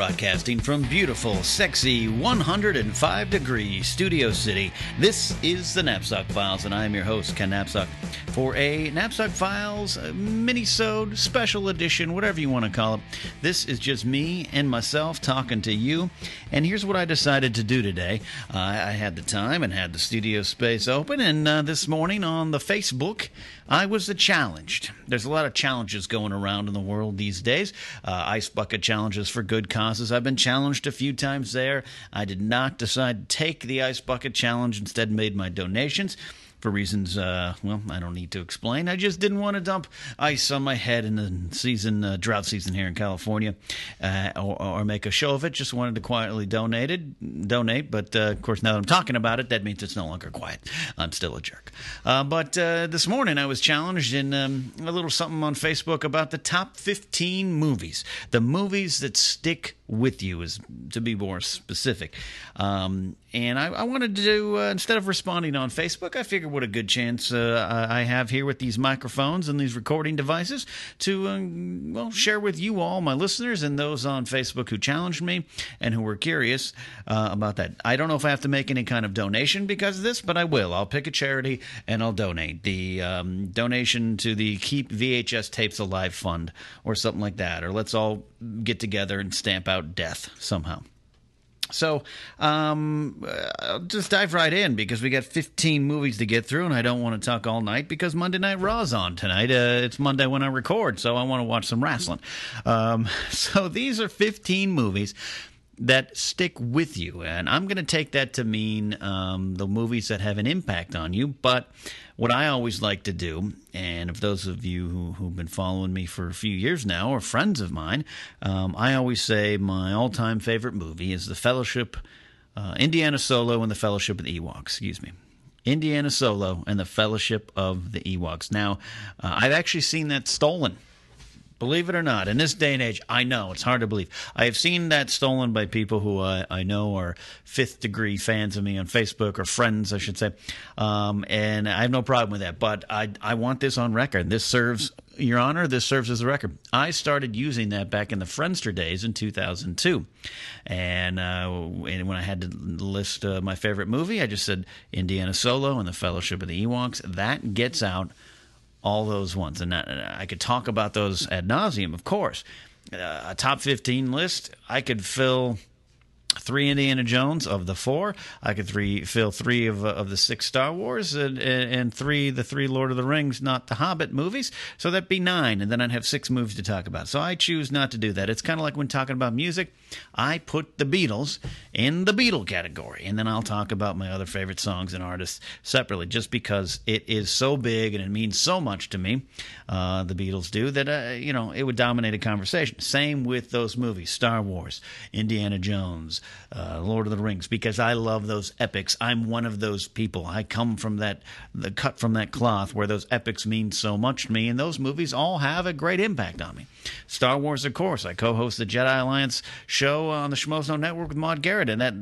Broadcasting from beautiful, sexy 105 degree Studio City, this is the Napzok Files, and I am your host, Ken Napzok, for a Napzok Files mini-sode, special edition, whatever you want to call it. This is just me and myself talking to you, and here's what I decided to do today. Uh, I had the time and had the studio space open, and uh, this morning on the Facebook, I was challenged. There's a lot of challenges going around in the world these days. Uh, ice bucket challenges for good I've been challenged a few times there. I did not decide to take the ice bucket challenge. Instead, made my donations for reasons, uh, well, I don't need to explain. I just didn't want to dump ice on my head in the season, uh, drought season here in California, uh, or, or, make a show of it. Just wanted to quietly donate it, donate. But uh, of course, now that I'm talking about it, that means it's no longer quiet. I'm still a jerk. Uh, but uh, this morning, I was challenged in um, a little something on Facebook about the top 15 movies, the movies that stick with you, is to be more specific. Um, and I, I, wanted to do instead of responding on Facebook, I figured what a good chance uh, I have here with these microphones and these recording devices to uh, well share with you all, my listeners, and those on Facebook who challenged me and who were curious uh, about that. I don't know if I have to make any kind of donation because of this, but I will. I'll pick a charity and I'll donate the um, donation to the Keep VHS Tapes Alive Fund or something like that, or let's all get together and stamp out death somehow. So um, I'll just dive right in because we got 15 movies to get through, and I don't want to talk all night because Monday Night Raw's on tonight. Uh, it's Monday when I record, so I want to watch some wrestling. Um, so these are 15 movies that stick with you. And I'm going to take that to mean um, the movies that have an impact on you. But what I always like to do, and if those of you who, who've been following me for a few years now or friends of mine, um, I always say my all time favorite movie is The Fellowship, uh, Indiana Solo and The Fellowship of the Ewoks. Excuse me. Indiana Solo and the Fellowship of the Ewoks. Now, uh, I've actually seen that stolen Believe it or not, in this day and age, I know it's hard to believe. I have seen that stolen by people who I, I know are fifth degree fans of me on Facebook or friends, I should say. Um, and I have no problem with that. But I, I want this on record. This serves, Your Honor, this serves as a record. I started using that back in the Friendster days in 2002. And, uh, and when I had to list uh, my favorite movie, I just said Indiana Solo and the Fellowship of the Ewoks. That gets out all those ones, and I could talk about those ad nauseum, of course. Uh, a top 15 list, I could fill three Indiana Jones of the four. I could three fill three of of the six Star Wars and, and three the three Lord of the Rings, not the Hobbit movies. So that'd be nine, and then I'd have six movies to talk about. So I choose not to do that. It's kind of like when talking about music, I put the Beatles in the Beatle category, and then I'll talk about my other favorite songs and artists separately, just because it is so big and it means so much to me. Uh, the Beatles do that. Uh, you know, it would dominate a conversation. Same with those movies: Star Wars, Indiana Jones uh, Lord of the Rings, because I love those epics. I'm one of those people. I come from that, the cut from that cloth where those epics mean so much to me, and those movies all have a great impact on me. Star Wars, of course. I co-host the Jedi Alliance show on the Schmoes Network with Maude Garrett, and that,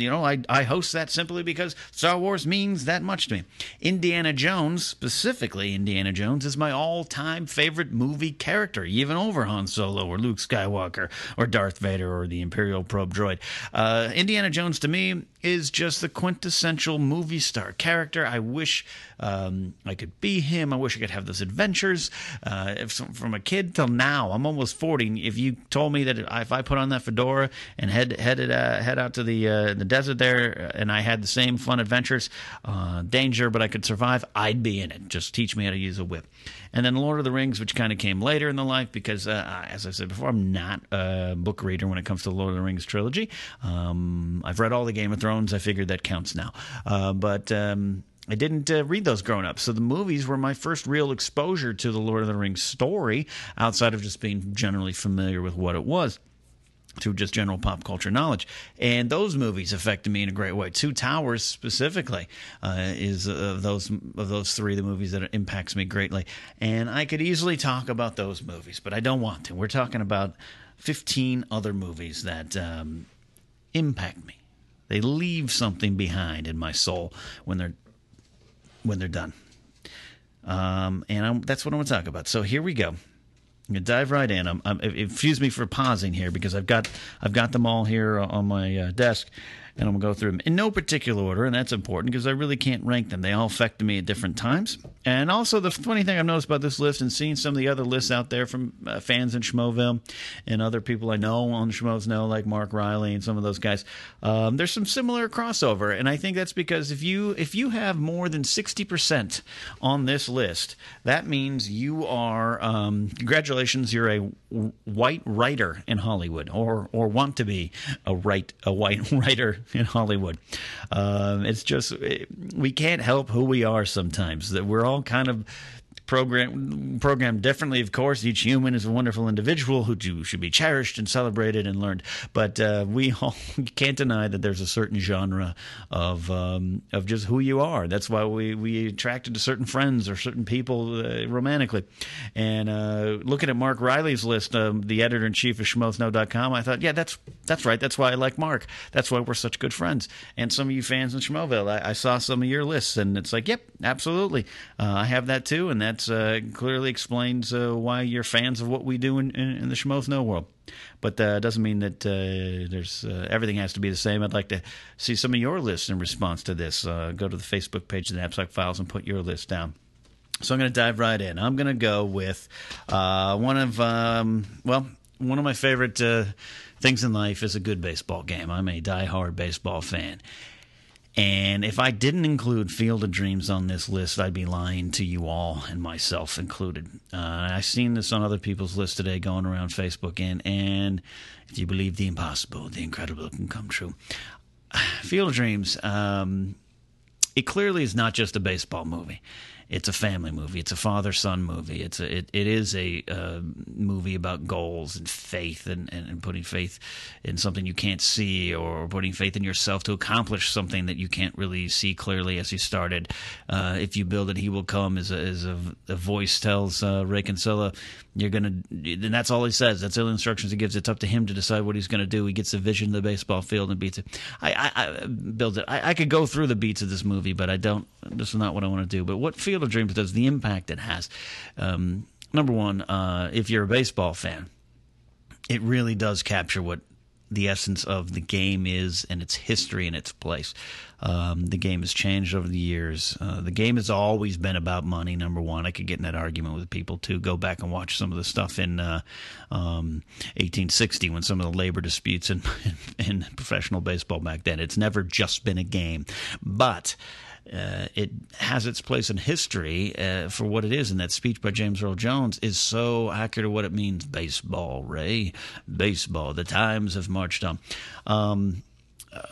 you know, I, I host that simply because Star Wars means that much to me. Indiana Jones, specifically Indiana Jones, is my all-time favorite movie character, even over Han Solo or Luke Skywalker or Darth Vader or the Imperial probe droid. Uh, Indiana Jones to me is just the quintessential movie star character. I wish um, I could be him. I wish I could have those adventures. Uh, if, from a kid till now, I'm almost 40. If you told me that if I put on that fedora and head headed uh, head out to the uh, the desert there, and I had the same fun adventures, uh, danger, but I could survive, I'd be in it. Just teach me how to use a whip. And then Lord of the Rings, which kind of came later in the life because, uh, as I said before, I'm not a book reader when it comes to the Lord of the Rings trilogy. Um, I've read all the Game of Thrones. I figured that counts now. Uh, but. Um, I didn't uh, read those growing up. So the movies were my first real exposure to the Lord of the Rings story outside of just being generally familiar with what it was to just general pop culture knowledge. And those movies affected me in a great way. Two Towers specifically uh, is of those of those three the movies that impacts me greatly. And I could easily talk about those movies, but I don't want to. We're talking about 15 other movies that um, impact me. They leave something behind in my soul when they're when they're done. Um, and I'm, that's what I'm going to talk about. So here we go. I'm gonna dive right in. I'm, I'm, excuse me for pausing here because I've got I've got them all here on my uh, desk, and I'm going to go through them in no particular order, and that's important because I really can't rank them. They all affected me at different times. And also, the funny thing I've noticed about this list and seeing some of the other lists out there from uh, fans in Schmoville and other people I know on Schmoes know, like Mark Riley and some of those guys, um, there's some similar crossover, and I think that's because if you if you have more than sixty percent on this list, that means you are um, congratulations, you're a white writer in Hollywood, or or want to be a right a white writer in Hollywood. Um, it's just we can't help who we are sometimes. That we're all kind of program programmed differently. Of course, each human is a wonderful individual who should be cherished and celebrated and learned. But uh, we all can't deny that there's a certain genre of um, of just who you are. That's why we we attracted to certain friends or certain people uh, romantically. And uh, looking at Mark Riley's list, um, the editor in chief of SchmoesKnow.com, I thought, yeah, that's that's right. That's why I like Mark. That's why we're such good friends. And some of you fans in Schmoville, I, I saw some of your lists, and it's like, yep, absolutely, uh, I have that too, and that that uh, clearly explains uh, why you're fans of what we do in, in, in the Schmoes Know world. But uh, doesn't mean that uh, there's uh, everything has to be the same. I'd like to see some of your lists in response to this. Uh, go to the Facebook page of the Napzok Files and put your list down. So I'm going to dive right in. I'm going to go with one of um, well, one of my favorite things in life is a good baseball game. I'm a die-hard baseball fan and if I didn't include Field of Dreams on this list, I'd be lying to you all and myself included. Uh, I've seen this on other people's lists today going around Facebook, and, and if you believe the impossible, the incredible can come true. Field of Dreams, um, it clearly is not just a baseball movie it's a family movie. It's a father son movie. It's a, it, it is a uh, movie about goals and faith and, and, and, putting faith in something you can't see or putting faith in yourself to accomplish something that you can't really see clearly as you started. Uh, if you build it, he will come, as a, as a, a voice tells uh, Ray Kinsella you're gonna, and that's all he says. That's all the instructions he gives. It's up to him to decide what he's gonna do. He gets a vision of the baseball field and beats it. I, I, I builds it. I, I, could go through the beats of this movie, but I don't. This is not what I want to do. But what Field of Dreams does, the impact it has. Um, number one, uh, if you're a baseball fan, it really does capture what the essence of the game is and its history and its place. Um, the game has changed over the years. Uh, the game has always been about money. Number one, I could get in that argument with people too. Go back and watch some of the stuff in uh, um, 1860 when some of the labor disputes in, in, in professional baseball back then. It's never just been a game, but uh, it has its place in history uh, for what it is. And that speech by James Earl Jones is so accurate to what it means. Baseball, Ray, baseball. The times have marched on. Um,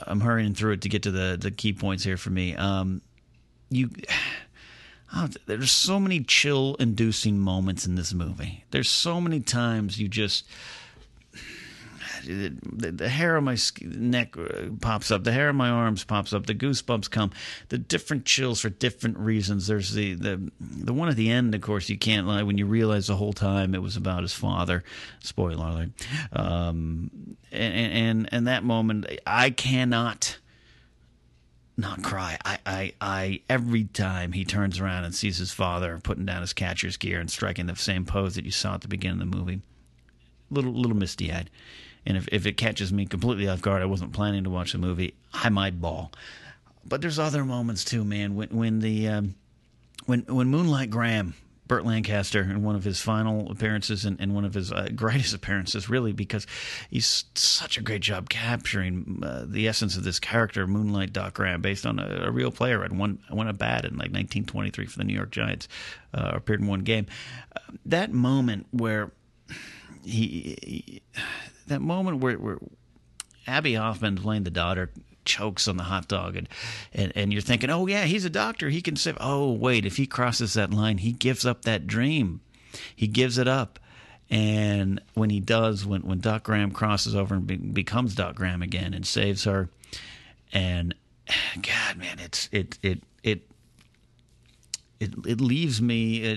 I'm hurrying through it to get to the the key points here for me. Um, you. Oh, there's so many chill inducing moments in this movie. There's so many times you just the, the hair on my neck uh, pops up, the hair on my arms pops up, the goosebumps come, the different chills for different reasons. There's the the the one at the end, of course, you can't lie when you realize the whole time it was about his father. Spoiler alert. Um, and, and and that moment, I cannot not cry. I, I, I, every time he turns around and sees his father putting down his catcher's gear and striking the same pose that you saw at the beginning of the movie, little, little misty eyed. And if, if it catches me completely off guard, I wasn't planning to watch the movie, I might bawl. But there's other moments too, man. When when the um, when when Moonlight Graham, Burt Lancaster, in one of his final appearances and, and one of his uh, greatest appearances, really, because he's such a great job capturing uh, the essence of this character, Moonlight Doc Graham, based on a, a real player and won won a bat in like 1923 for the New York Giants, uh, appeared in one game. Uh, that moment where he, he that moment where, where Gaby Hoffmann playing the daughter chokes on the hot dog and, and and you're thinking oh yeah he's a doctor. He can save oh wait if he crosses that line he gives up that dream. He gives it up. And when he does when when Doc Graham crosses over and be, becomes Doc Graham again and saves her and god man it's it it it it leaves me uh,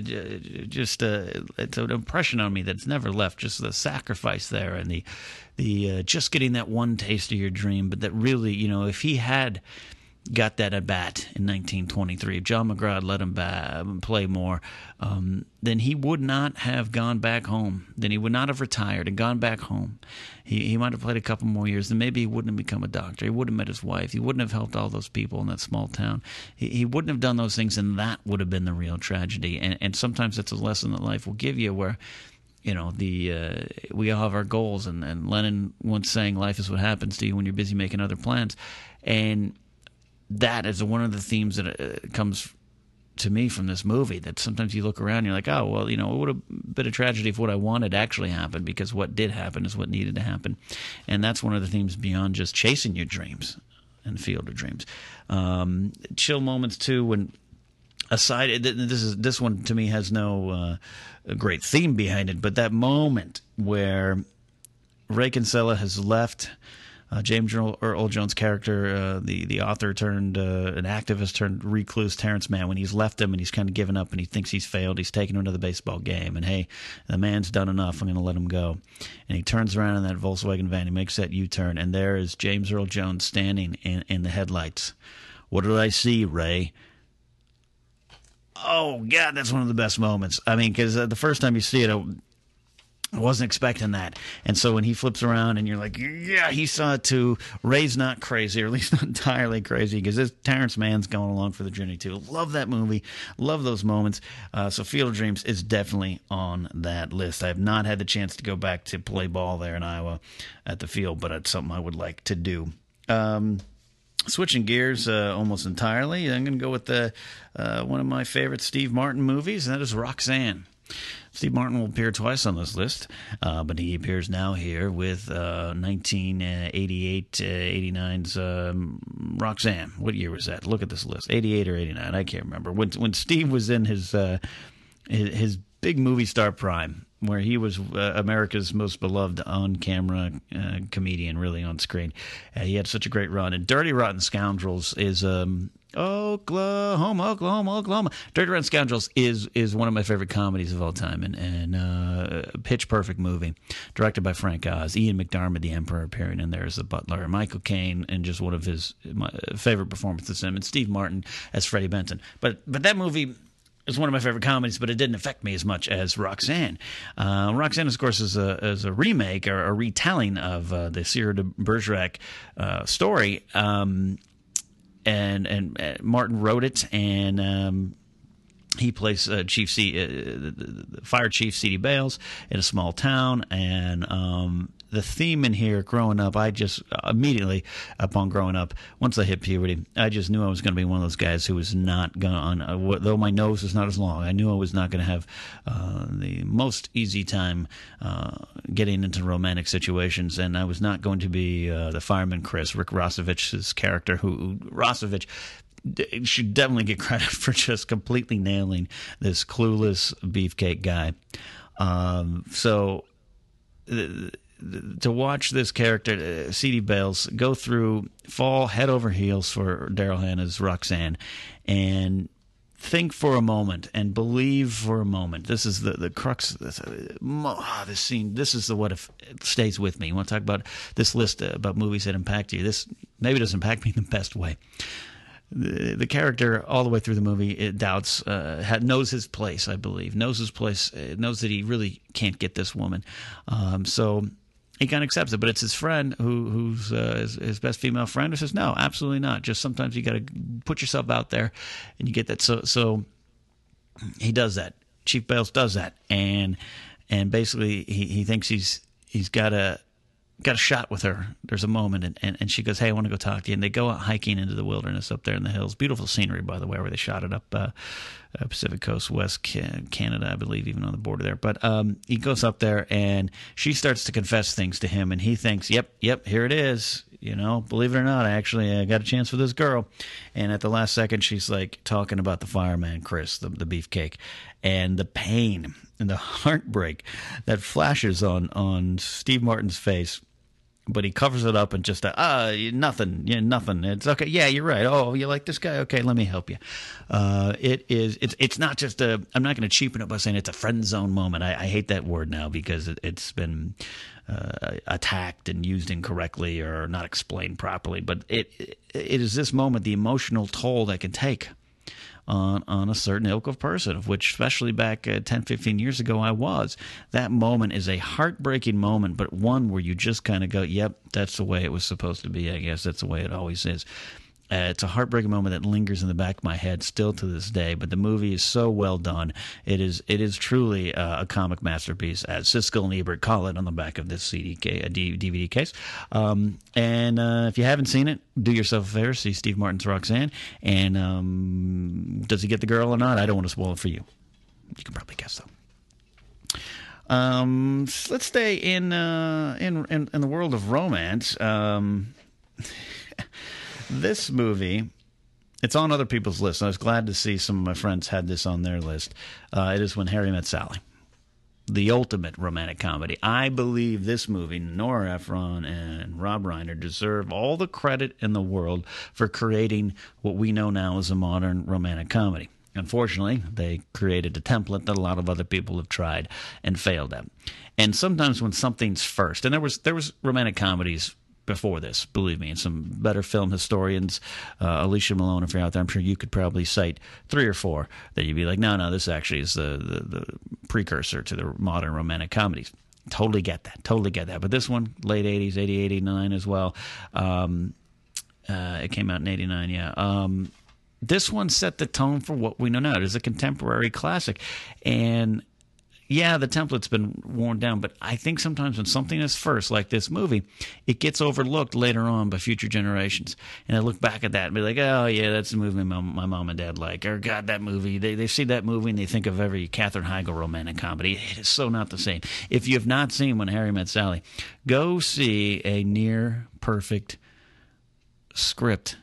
just a, uh, it's an impression on me that's never left. Just the sacrifice there and the the uh, just getting that one taste of your dream, but that really, you know, if he had got that at bat in 1923, if John McGraw let him play more, um, then he would not have gone back home. Then he would not have retired and gone back home. He, he might have played a couple more years, and maybe he wouldn't have become a doctor. He wouldn't have met his wife. He wouldn't have helped all those people in that small town. He, he wouldn't have done those things, and that would have been the real tragedy. And, and sometimes that's a lesson that life will give you where you know the uh, we all have our goals and, and Lennon once saying life is what happens to you when you're busy making other plans and that is one of the themes that uh, comes to me from this movie that sometimes you look around and you're like oh well you know it would have been a tragedy if what I wanted actually happened because what did happen is what needed to happen. And that's one of the themes beyond just chasing your dreams and field of dreams. Um, chill moments too when aside this is this one to me has no uh, great theme behind it but that moment where Ray Kinsella has left uh, James Earl, Jones' character, uh, the the author turned uh, an activist turned recluse Terrence Mann, when he's left him and he's kind of given up and he thinks he's failed, he's taken him to the baseball game, and hey, the man's done enough. I'm going to let him go. And he turns around in that Volkswagen van, he makes that U-turn, and there is James Earl Jones standing in in the headlights. What did I see, Ray? Oh God, that's one of the best moments. I mean, because uh, the first time you see it, I wasn't expecting that. And so when he flips around and you're like, yeah, he saw it too. Ray's not crazy, or at least not entirely crazy, because this Terrence Mann's going along for the journey too. Love that movie. Love those moments. Uh, so Field of Dreams is definitely on that list. I have not had the chance to go back to play ball there in Iowa at the field, but it's something I would like to do. Um, switching gears uh, almost entirely, I'm going to go with the, uh, one of my favorite Steve Martin movies, and that is Roxanne. Steve Martin will appear twice on this list, uh, but he appears now here with uh, 1988 89's um, Roxanne. What year was that? Look at this list 88 or 89. I can't remember. When, when Steve was in his, uh, his, his big movie star prime, where he was uh, America's most beloved on camera uh, comedian, really on screen. Uh, he had such a great run. And Dirty Rotten Scoundrels is. Um, Oklahoma, Oklahoma, Oklahoma. Dirty Rotten Scoundrels is is one of my favorite comedies of all time, and and uh, pitch perfect movie, directed by Frank Oz. Ian McDiarmid, the Emperor, appearing in there as the butler. Michael Caine, and just one of his favorite performances. Him and Steve Martin as Freddie Benson. But but that movie it's one of my favorite comedies, but it didn't affect me as much as Roxanne. Uh, Roxanne, of course, is a, is a remake or a retelling of uh, the Cyrano de Bergerac uh, story. Um, and, and uh, Martin wrote it, and um, he plays uh, Chief C, uh, the, the Fire Chief C.D. Bales in a small town, and um, the theme in here growing up, I just immediately upon growing up, once I hit puberty, I just knew I was going to be one of those guys who was not going to, uh, though my nose was not as long, I knew I was not going to have uh, the most easy time uh, getting into romantic situations, and I was not going to be uh, the fireman Chris, Rick Rossovich's character, who Rossovich should definitely get credit for just completely nailing this clueless beefcake guy. Um, so. To watch this character, uh, C.D. Bales, go through, fall head over heels for Daryl Hannah's Roxanne, and think for a moment and believe for a moment. This is the the crux. Of this, oh, this scene. This is the what if it stays with me. You want to talk about this list uh, about movies that impact you? This maybe doesn't impact me in the best way. The, the character all the way through the movie it doubts uh, knows his place i believe knows his place uh, knows that he really can't get this woman um, so he kind of accepts it, but it's his friend who who's uh, his, his, best female friend who says, "No, absolutely not. Just sometimes you got to put yourself out there, and you get that." So so he does that. Chief Bales does that, and and basically he, he thinks he's he's got a got a shot with her. There's a moment, and, and, and she goes, "Hey, I want to go talk to you." And they go out hiking into the wilderness up there in the hills. Beautiful scenery, by the way, where they shot it up uh, uh, Pacific Coast, West Canada, I believe, even on the border there. But um, he goes up there, and she starts to confess things to him, and he thinks, "Yep, yep, here it is." You know, believe it or not, I actually uh, got a chance for this girl. And at the last second, she's like talking about the fireman, Chris, the, the beefcake, and the pain and the heartbreak that flashes on on Steve Martin's face but he covers it up and just ah uh, nothing yeah nothing. It's okay. Yeah you're right. Oh you like this guy? Okay let me help you. Uh, it is it's it's not just a i'm not going to cheapen it by saying it's a friend zone moment. I, I hate that word now because it, has been uh, attacked and used incorrectly or not explained properly but it it is this moment the emotional toll that can take on, on a certain ilk of person, of which, especially back uh, 10, 15 years ago, I was. That moment is a heartbreaking moment, but one where you just kind of go, yep, that's the way it was supposed to be. I guess that's the way it always is. Uh, it's a heartbreaking moment that lingers in the back of my head still to this day. But the movie is so well done. It is it is truly uh, a comic masterpiece, as Siskel and Ebert call it on the back of this CD uh, DVD case. Um, and uh, if you haven't seen it, do yourself a favor, see Steve Martin's Roxanne. And um, does he get the girl or not? I don't want to spoil it for you. You can probably guess though. Um, let's stay in, uh, in in in the world of romance. This movie, it's on other people's lists. I was glad to see some of my friends had this on their list. Uh, it is When Harry Met Sally, the ultimate romantic comedy. I believe this movie, Nora Ephron and Rob Reiner, deserve all the credit in the world for creating what we know now as a modern romantic comedy. Unfortunately, they created a template that a lot of other people have tried and failed at. And sometimes when something's first, and there was there was romantic comedies before this, believe me, and some better film historians. Uh, Alicia Malone, if you're out there, I'm sure you could probably cite three or four that you'd be like, no, no, this actually is the, the, the precursor to the modern romantic comedies. Totally get that. Totally get that. But this one, late 80s, 80, 89 as well. Um, uh, it came out in 89, yeah. Um, this one set the tone for what we know now. It is a contemporary classic. And yeah, the template's been worn down, but I think sometimes when something is first, like this movie, it gets overlooked later on by future generations. And I look back at that and be like, oh, yeah, that's the movie my, my mom and dad like. Or, God, that movie. They, they see that movie and they think of every Katherine Heigl romantic comedy. It is so not the same. If you have not seen When Harry Met Sally, go see a near perfect script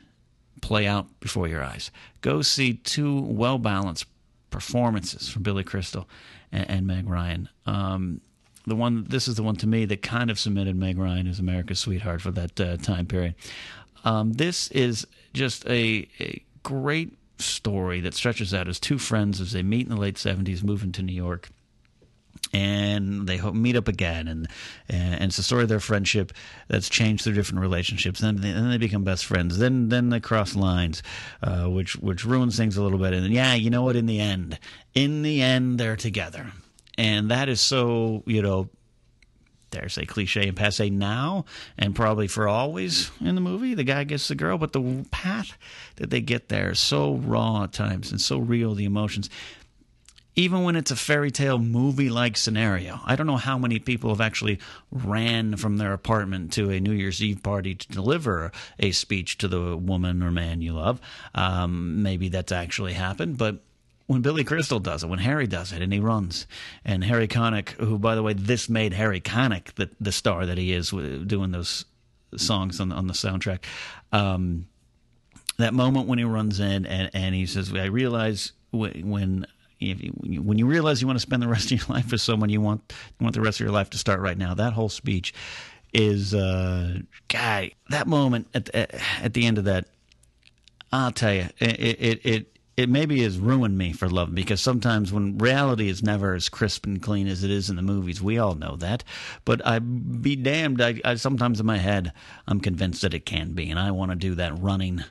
play out before your eyes. Go see two well balanced performances from Billy Crystal and, and Meg Ryan. Um, the one this is the one to me that kind of cemented Meg Ryan as America's sweetheart for that uh, time period. Um, this is just a, a, great story that stretches out as two friends as they meet in the late seventies, move into New York and they meet up again, and and it's the story of their friendship that's changed through different relationships. Then they, then they become best friends. Then then they cross lines, uh, which which ruins things a little bit. And yeah, you know what? In the end, in the end, they're together, and that is so you know dare say cliche and passe now and probably for always in the movie the guy gets the girl but the path that they get there is so raw at times and so real the emotions even when it's a fairy tale movie like scenario. I don't know how many people have actually ran from their apartment to a New Year's Eve party to deliver a speech to the woman or man you love. Um, maybe that's actually happened, but when Billy Crystal does it, when Harry does it, and he runs, and Harry Connick, who by the way, this made Harry Connick the the star that he is doing those songs on on the soundtrack. Um, that moment when he runs in and, and he says, "I realize when if when you realize you want to spend the rest of your life with someone, you want you want the rest of your life to start right now. That whole speech is, uh, guy. That moment at the, at the end of that, I'll tell you, it it, it it maybe has ruined me for love because sometimes when reality is never as crisp and clean as it is in the movies, we all know that. But I be damned, I, I sometimes in my head I'm convinced that it can be, and I want to do that running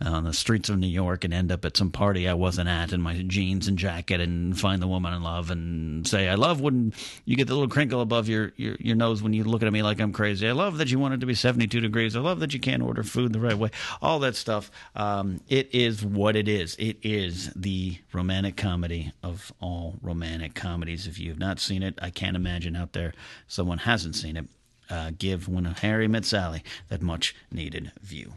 on the streets of New York and end up at some party I wasn't at in my jeans and jacket and find the woman I love and say I love when you get the little crinkle above your your, your nose when you look at me like I'm crazy. I love that you want it to be 72 degrees. I love that you can't order food the right way. All that stuff. Um, it is what it is. It is the romantic comedy of all romantic comedies. If you have not seen it, I can't imagine out there someone hasn't seen it. Uh, give When Harry Met Sally that much needed view.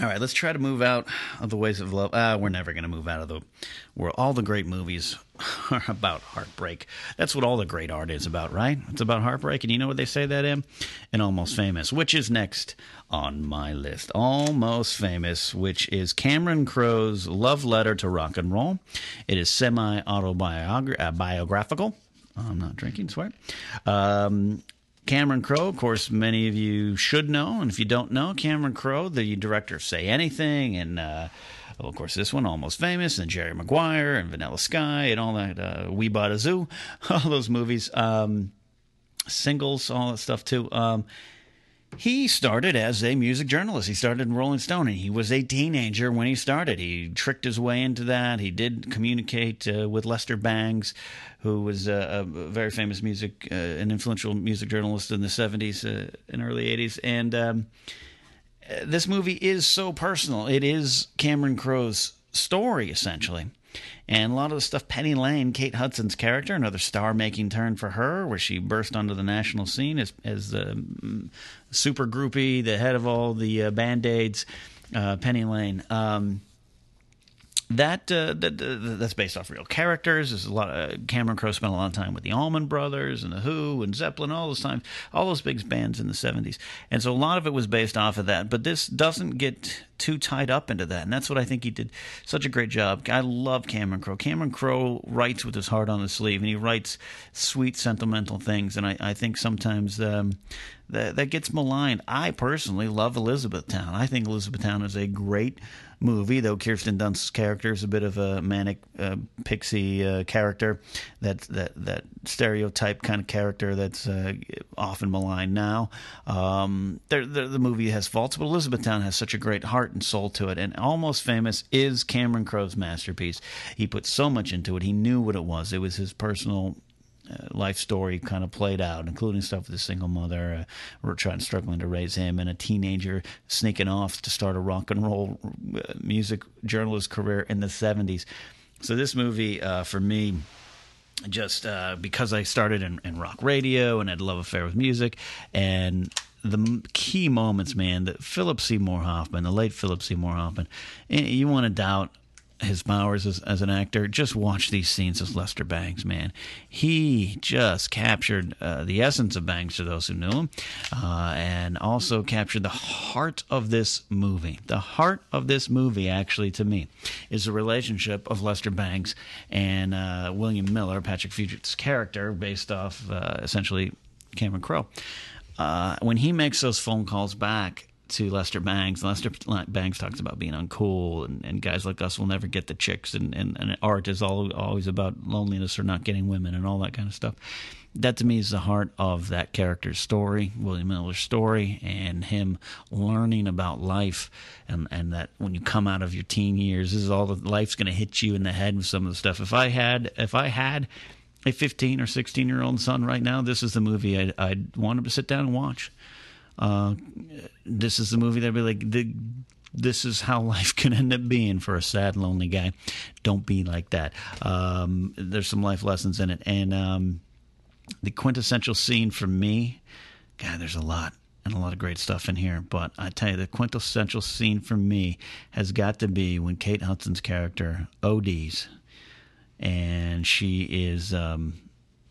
All right, let's try to move out of the ways of love. Uh, we're never going to move out of the where all the great movies are about heartbreak. That's what all the great art is about, right? It's about heartbreak. And you know what they say that in? In Almost Famous, which is next on my list. Almost Famous, which is Cameron Crowe's love letter to rock and roll. It is semi autobiographical. Uh, I'm not drinking, swear. Um, Cameron Crowe, of course, many of you should know, and if you don't know, Cameron Crowe, the director of Say Anything, and uh, well, of course, this one, Almost Famous, and Jerry Maguire, and Vanilla Sky, and all that, uh, We Bought a Zoo, all those movies, um, singles, all that stuff too. Um, he started as a music journalist. He started in Rolling Stone, and he was a teenager when he started. He tricked his way into that. He did communicate uh, with Lester Bangs, who was a, a very famous music, uh, an influential music journalist in the '70s uh, and early '80s. And um, this movie is so personal. It is Cameron Crowe's story, essentially. And a lot of the stuff, Penny Lane, Kate Hudson's character, another star making turn for her, where she burst onto the national scene as, as the um, super groupie, the head of all the uh, band aids, uh, Penny Lane. Um, that, uh, that, that's based off real characters. There's a lot of Cameron Crowe spent a lot of time with the Allman Brothers and the Who and Zeppelin, all those times, all those big bands in the '70s, and so a lot of it was based off of that. But this doesn't get too tied up into that, and that's what I think he did such a great job. I love Cameron Crowe. Cameron Crowe writes with his heart on his sleeve, and he writes sweet, sentimental things. And I, I think sometimes um, that that gets maligned. I personally love Elizabethtown. I think Elizabethtown is a great movie, though Kirsten Dunst's character is a bit of a manic uh, pixie uh, character, that that that stereotype kind of character that's uh, often maligned now. Um, the movie has faults, but Elizabethtown has such a great heart and soul to it, and Almost Famous is Cameron Crowe's masterpiece. He put so much into it. He knew what it was. It was his personal life story kind of played out, including stuff with a single mother, uh, trying struggling to raise him, and a teenager sneaking off to start a rock and roll uh, music journalist career in the '70s. So this movie, uh, for me, just uh, because I started in, in, rock radio and had a love affair with music, and the key moments, man, that Philip Seymour Hoffman, the late Philip Seymour Hoffman, you want to doubt his powers as, as an actor. Just watch these scenes as Lester Bangs, man. He just captured uh, the essence of Bangs to those who knew him, uh, and also captured the heart of this movie. The heart of this movie, actually, to me, is the relationship of Lester Bangs and uh, William Miller, Patrick Fugit's character, based off uh, essentially Cameron Crowe. Uh, when he makes those phone calls back to Lester Bangs. Lester Bangs talks about being uncool, and, and guys like us will never get the chicks, and, and, and art is all, always about loneliness or not getting women and all that kind of stuff. That to me is the heart of that character's story, William Miller's story, and him learning about life, and, and that when you come out of your teen years, this is all the life's going to hit you in the head with some of the stuff. If I had, if I had a 15 or 16 year old son right now, this is the movie I'd, I'd want him to sit down and watch uh, this is the movie that'd be like the, this is how life can end up being for a sad, lonely guy. Don't be like that. Um, there's some life lessons in it, and um, the quintessential scene for me, God, there's a lot and a lot of great stuff in here. But I tell you, the quintessential scene for me has got to be when Kate Hudson's character ODs, and she is um,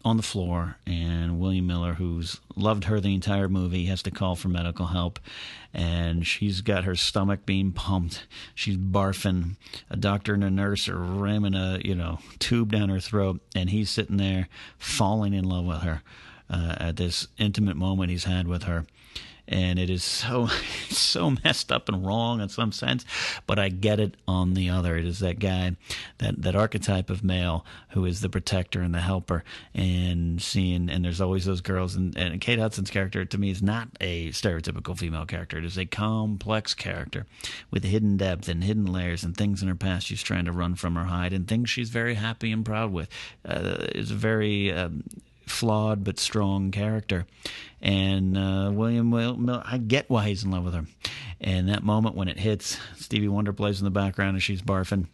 on the floor, and William Miller, who's loved her the entire movie, has to call for medical help, and she's got her stomach being pumped. She's barfing. A doctor and a nurse are ramming a you know tube down her throat, and he's sitting there falling in love with her uh, at this intimate moment he's had with her and it is so so messed up and wrong in some sense but i get it on the other. It is that guy that that archetype of male who is the protector and the helper and seeing and there's always those girls and, and kate hudson's character to me is not a stereotypical female character. It is a complex character with hidden depth and hidden layers and things in her past she's trying to run from or hide and things she's very happy and proud with. Uh, is a very um, flawed but strong character. And uh, William Miller, I get why he's in love with her. And that moment when it hits, Stevie Wonder plays in the background and she's barfing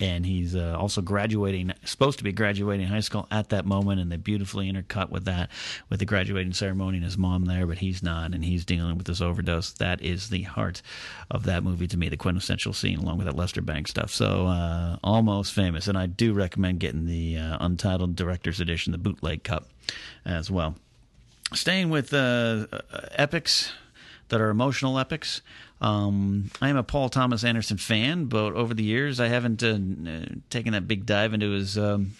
and he's uh, also graduating supposed to be graduating high school at that moment and they beautifully intercut with that with the graduating ceremony and his mom there but he's not and he's dealing with this overdose that is the heart of that movie to me the quintessential scene along with that lester bangs stuff. So uh, almost famous and i do recommend getting the uh, untitled director's edition the bootleg cut as well. Staying with uh, uh, epics that are emotional epics um, I am a Paul Thomas Anderson fan, but over the years I haven't uh, taken that big dive into his um,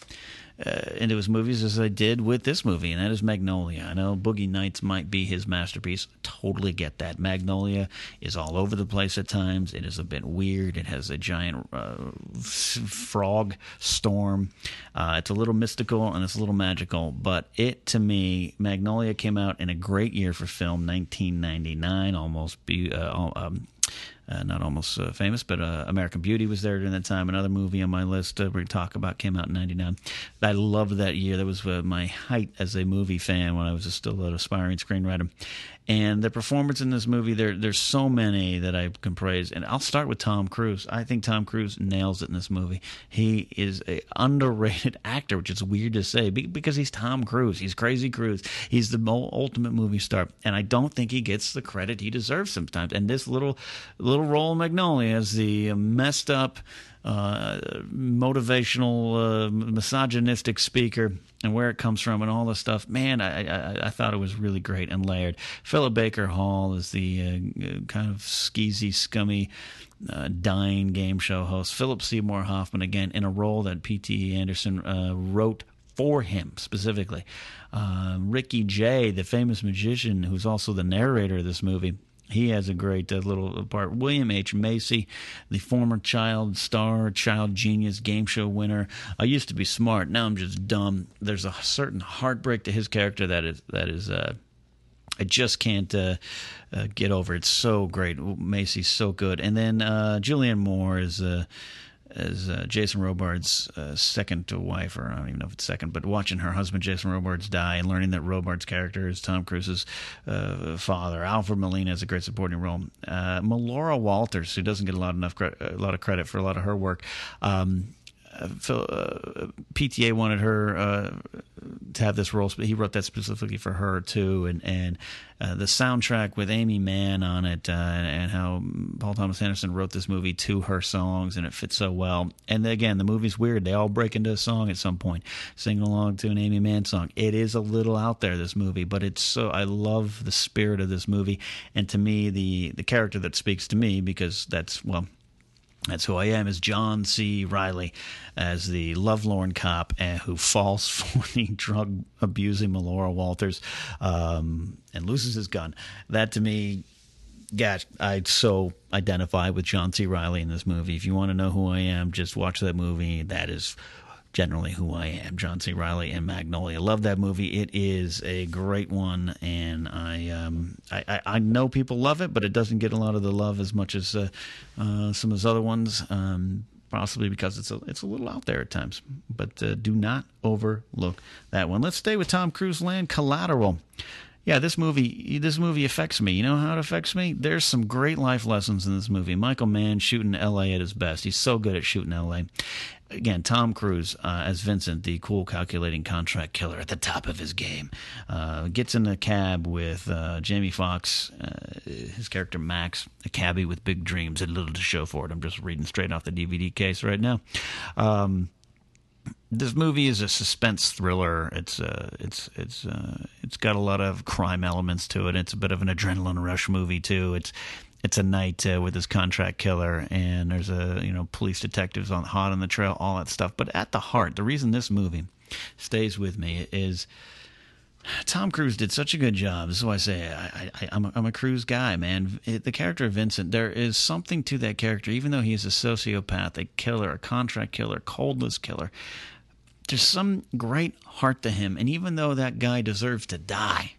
uh, into his movies as I did with this movie, and that is Magnolia. I know Boogie Nights might be his masterpiece. Totally get that. Magnolia is all over the place at times. It is a bit weird. It has a giant uh, frog storm. Uh, it's a little mystical and it's a little magical, but it to me, Magnolia came out in a great year for film, 1999, almost be, uh, um, uh, not almost uh, famous, but uh, American Beauty was there during that time. Another movie on my list uh, we talk about came out in '99. I loved that year. That was uh, my height as a movie fan when I was still an aspiring screenwriter. And the performance in this movie, there there's so many that I can praise. And I'll start with Tom Cruise. I think Tom Cruise nails it in this movie. He is an underrated actor, which is weird to say because he's Tom Cruise. He's crazy Cruise. He's the ultimate movie star, and I don't think he gets the credit he deserves sometimes. And this little little role in Magnolia as the messed up, uh, motivational, uh, misogynistic speaker and where it comes from and all this stuff. Man, I, I, I thought it was really great and layered. Philip Baker Hall is the uh, kind of skeezy, scummy, uh, dying game show host. Philip Seymour Hoffman again in a role that P.T. Anderson uh, wrote for him specifically. Uh, Ricky Jay, the famous magician who's also the narrator of this movie, he has a great uh, little part. William H. Macy, the former child star, child genius game show winner. I used to be smart. Now I'm just dumb. There's a certain heartbreak to his character that is that is. Uh, I just can't uh, uh, get over. It's so great. Macy's so good, and then uh, Julianne Moore is uh, as uh, Jason Robards' uh, second wife, or I don't even know if it's second, but watching her husband Jason Robards die and learning that Robards' character is Tom Cruise's uh, father. Alfred Molina has a great supporting role. Uh, Melora Walters, who doesn't get a lot enough cre- a lot of credit for a lot of her work. Um, uh, PTA wanted her uh, to have this role. But he wrote that specifically for her too, and and uh, the soundtrack with Aimee Mann on it, uh, and how Paul Thomas Anderson wrote this movie to her songs, and it fits so well. And again, the movie's weird; they all break into a song at some point, singing along to an Aimee Mann song. It is a little out there, this movie, but it's so. I love the spirit of this movie, and to me, the the character that speaks to me because that's well that's who I am, is John C. Reilly as the lovelorn cop uh, who falls for the drug abusing Melora Walters um, and loses his gun. That to me, gosh, I so identify with John C. Reilly in this movie. If you want to know who I am, just watch that movie. That is generally who I am, John C. Reilly and Magnolia. Love that movie. It is a great one, and I um, I, I, know people love it, but it doesn't get a lot of the love as much as uh, uh, some of his other ones. Um, possibly because it's a it's a little out there at times, but uh, do not overlook that one. Let's stay with Tom Cruise land. Collateral yeah, this movie this movie affects me. You know how it affects me? There's some great life lessons in this movie. Michael Mann shooting L.A. at his best. He's so good at shooting L.A. Again, Tom Cruise uh, as Vincent, the cool, calculating contract killer at the top of his game, uh, gets in a cab with uh, Jamie Foxx, uh, his character Max, a cabbie with big dreams and little to show for it. I'm just reading straight off the DVD case right now. Um, this movie is a suspense thriller. It's uh, it's it's uh, it's got a lot of crime elements to it. It's a bit of an adrenaline rush movie too. It's it's a night uh, with this contract killer, and there's a you know police detectives on hot on the trail, all that stuff. But at the heart, the reason this movie stays with me is. Tom Cruise did such a good job. This is why I say I, am a, I'm a Cruise guy, man. It, the character of Vincent, there is something to that character, even though he is a sociopath, a killer, a contract killer, coldless killer there's some great heart to him. And even though that guy deserves to die,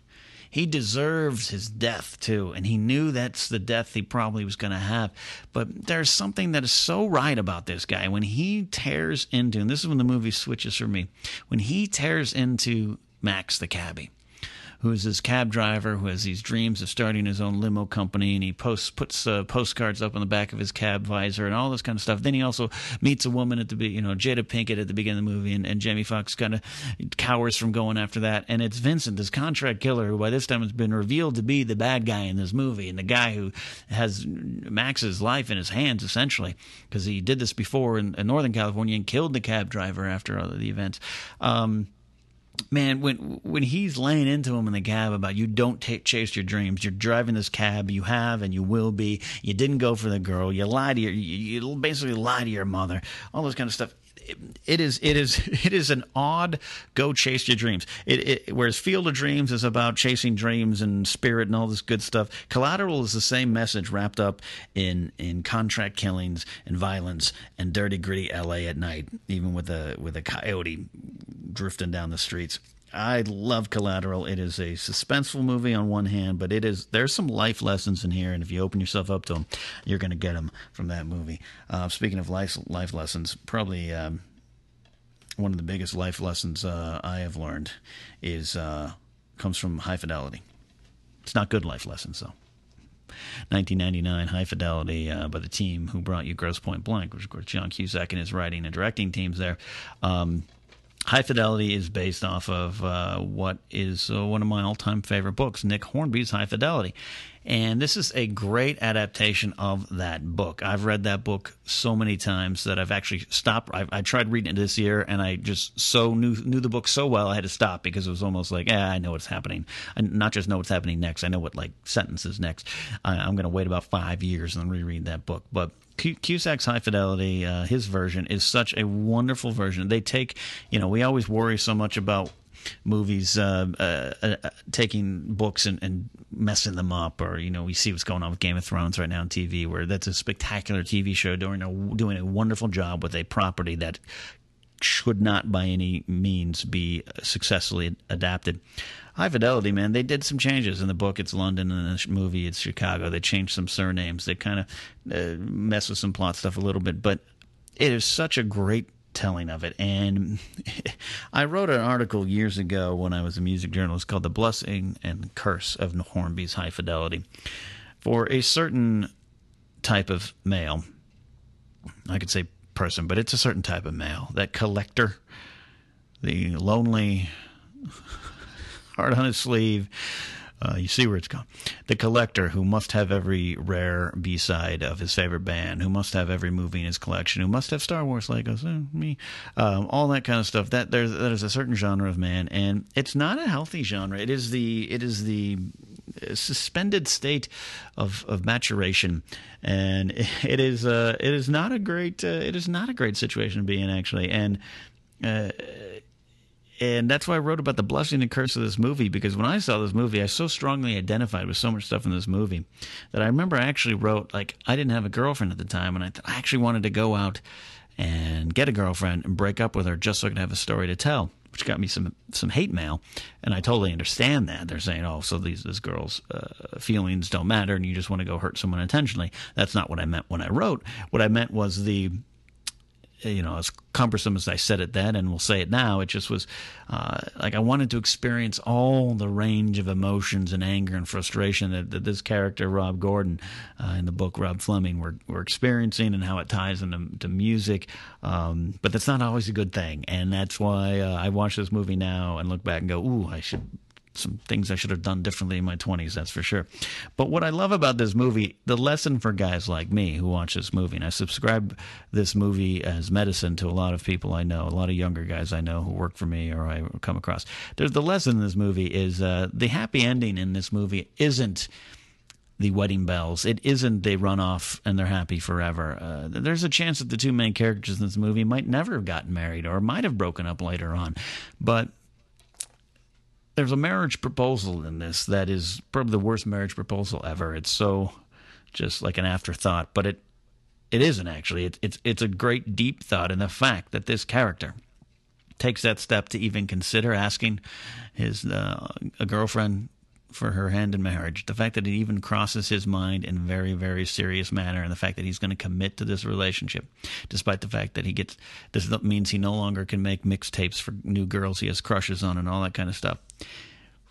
he deserves his death too. And he knew that's the death he probably was going to have. But there's something that is so right about this guy. When he tears into, and this is when the movie switches for me, when he tears into Max the cabbie who is this cab driver who has these dreams of starting his own limo company, and he posts puts uh, postcards up on the back of his cab visor and all this kind of stuff. Then he also meets a woman at the you know Jada Pinkett at the beginning of the movie, and, and Jamie Foxx kind of cowers from going after that. And it's Vincent, this contract killer, who by this time has been revealed to be the bad guy in this movie, and the guy who has Max's life in his hands essentially, because he did this before in, in, Northern California and killed the cab driver after all the events. Um, man, when when he's laying into him in the cab about you don't t- chase your dreams. You're driving this cab. You have and you will be. You didn't go for the girl. You lied to your. You, you basically lie to your mother. All this kind of stuff it is it is it is an odd go chase your dreams. It, it, whereas Field of Dreams is about chasing dreams and spirit and all this good stuff. Collateral is the same message wrapped up in in contract killings and violence and dirty gritty L.A. at night, even with a with a coyote drifting down the streets. I love Collateral. It is a suspenseful movie on one hand, but it is there's some life lessons in here, and if you open yourself up to them, you're going to get them from that movie. Uh, speaking of life life lessons, probably um, one of the biggest life lessons uh, I have learned is uh, comes from High Fidelity. It's not good life lessons though. 1999 High Fidelity uh, by the team who brought you Grosse Pointe Blank, which of course John Cusack and his writing and directing teams there. Um, High Fidelity is based off of uh, what is uh, one of my all time favorite books, Nick Hornby's High Fidelity. And this is a great adaptation of that book. I've read that book so many times that I've actually stopped. I, I tried reading it this year, and I just so knew knew the book so well I had to stop because it was almost like, yeah, I know what's happening. I not just know what's happening next. I know what like sentences next. I, I'm going to wait about five years and reread that book. But Cusack's High Fidelity, uh, his version is such a wonderful version. They take, you know, we always worry so much about movies uh, uh, uh, taking books and, and, messing them up, or you know, we see what's going on with Game of Thrones right now on TV, where that's a spectacular TV show doing a doing a wonderful job with a property that should not by any means be successfully adapted. High Fidelity, man, they did some changes in the book. It's London, in the movie, it's Chicago. They changed some surnames. They kind of uh, mess with some plot stuff a little bit, but it is such a great telling of it. And I wrote an article years ago when I was a music journalist called The Blessing and Curse of Hornby's High Fidelity. For a certain type of male, I could say person, but it's a certain type of male, that collector, the lonely, heart on his sleeve, uh, you see where it's gone. The collector who must have every rare B side of his favorite band, who must have every movie in his collection, who must have Star Wars Legos, eh, me, um, all that kind of stuff. That there's that is a certain genre of man, and it's not a healthy genre. It is the it is the suspended state of, of maturation, and it is uh, it is not a great uh, it is not a great situation to be in actually, and. Uh, and that's why I wrote about the blessing and curse of this movie because when I saw this movie, I so strongly identified with so much stuff in this movie that I remember I actually wrote like I didn't have a girlfriend at the time, and I, th- I actually wanted to go out and get a girlfriend and break up with her just so I could have a story to tell, which got me some some hate mail, and I totally understand that they're saying, oh, so these this girl's uh, feelings don't matter, and you just want to go hurt someone intentionally. That's not what I meant when I wrote. What I meant was the you know, as cumbersome as I said it then, and we'll say it now, it just was uh, like I wanted to experience all the range of emotions and anger and frustration that, that this character, Rob Gordon, uh, in the book Rob Fleming, were, were experiencing and how it ties into to music. Um, but that's not always a good thing. And that's why uh, I watch this movie now and look back and go, ooh, I should some things I should have done differently in my 20s, that's for sure. But what I love about this movie, the lesson for guys like me who watch this movie, and I subscribe this movie as medicine to a lot of people I know, a lot of younger guys I know who work for me or I come across. There's the lesson in this movie is uh, the happy ending in this movie isn't the wedding bells. It isn't they run off and they're happy forever. Uh, there's a chance that the two main characters in this movie might never have gotten married or might have broken up later on. But there's a marriage proposal in this that is probably the worst marriage proposal ever. It's so just like an afterthought, but it it isn't actually. It's it's it's a great deep thought in the fact that this character takes that step to even consider asking his uh, a girlfriend for her hand in marriage. The fact that it even crosses his mind in a very, very serious manner, and the fact that he's going to commit to this relationship, despite the fact that he gets this means he no longer can make mixtapes for new girls he has crushes on and all that kind of stuff.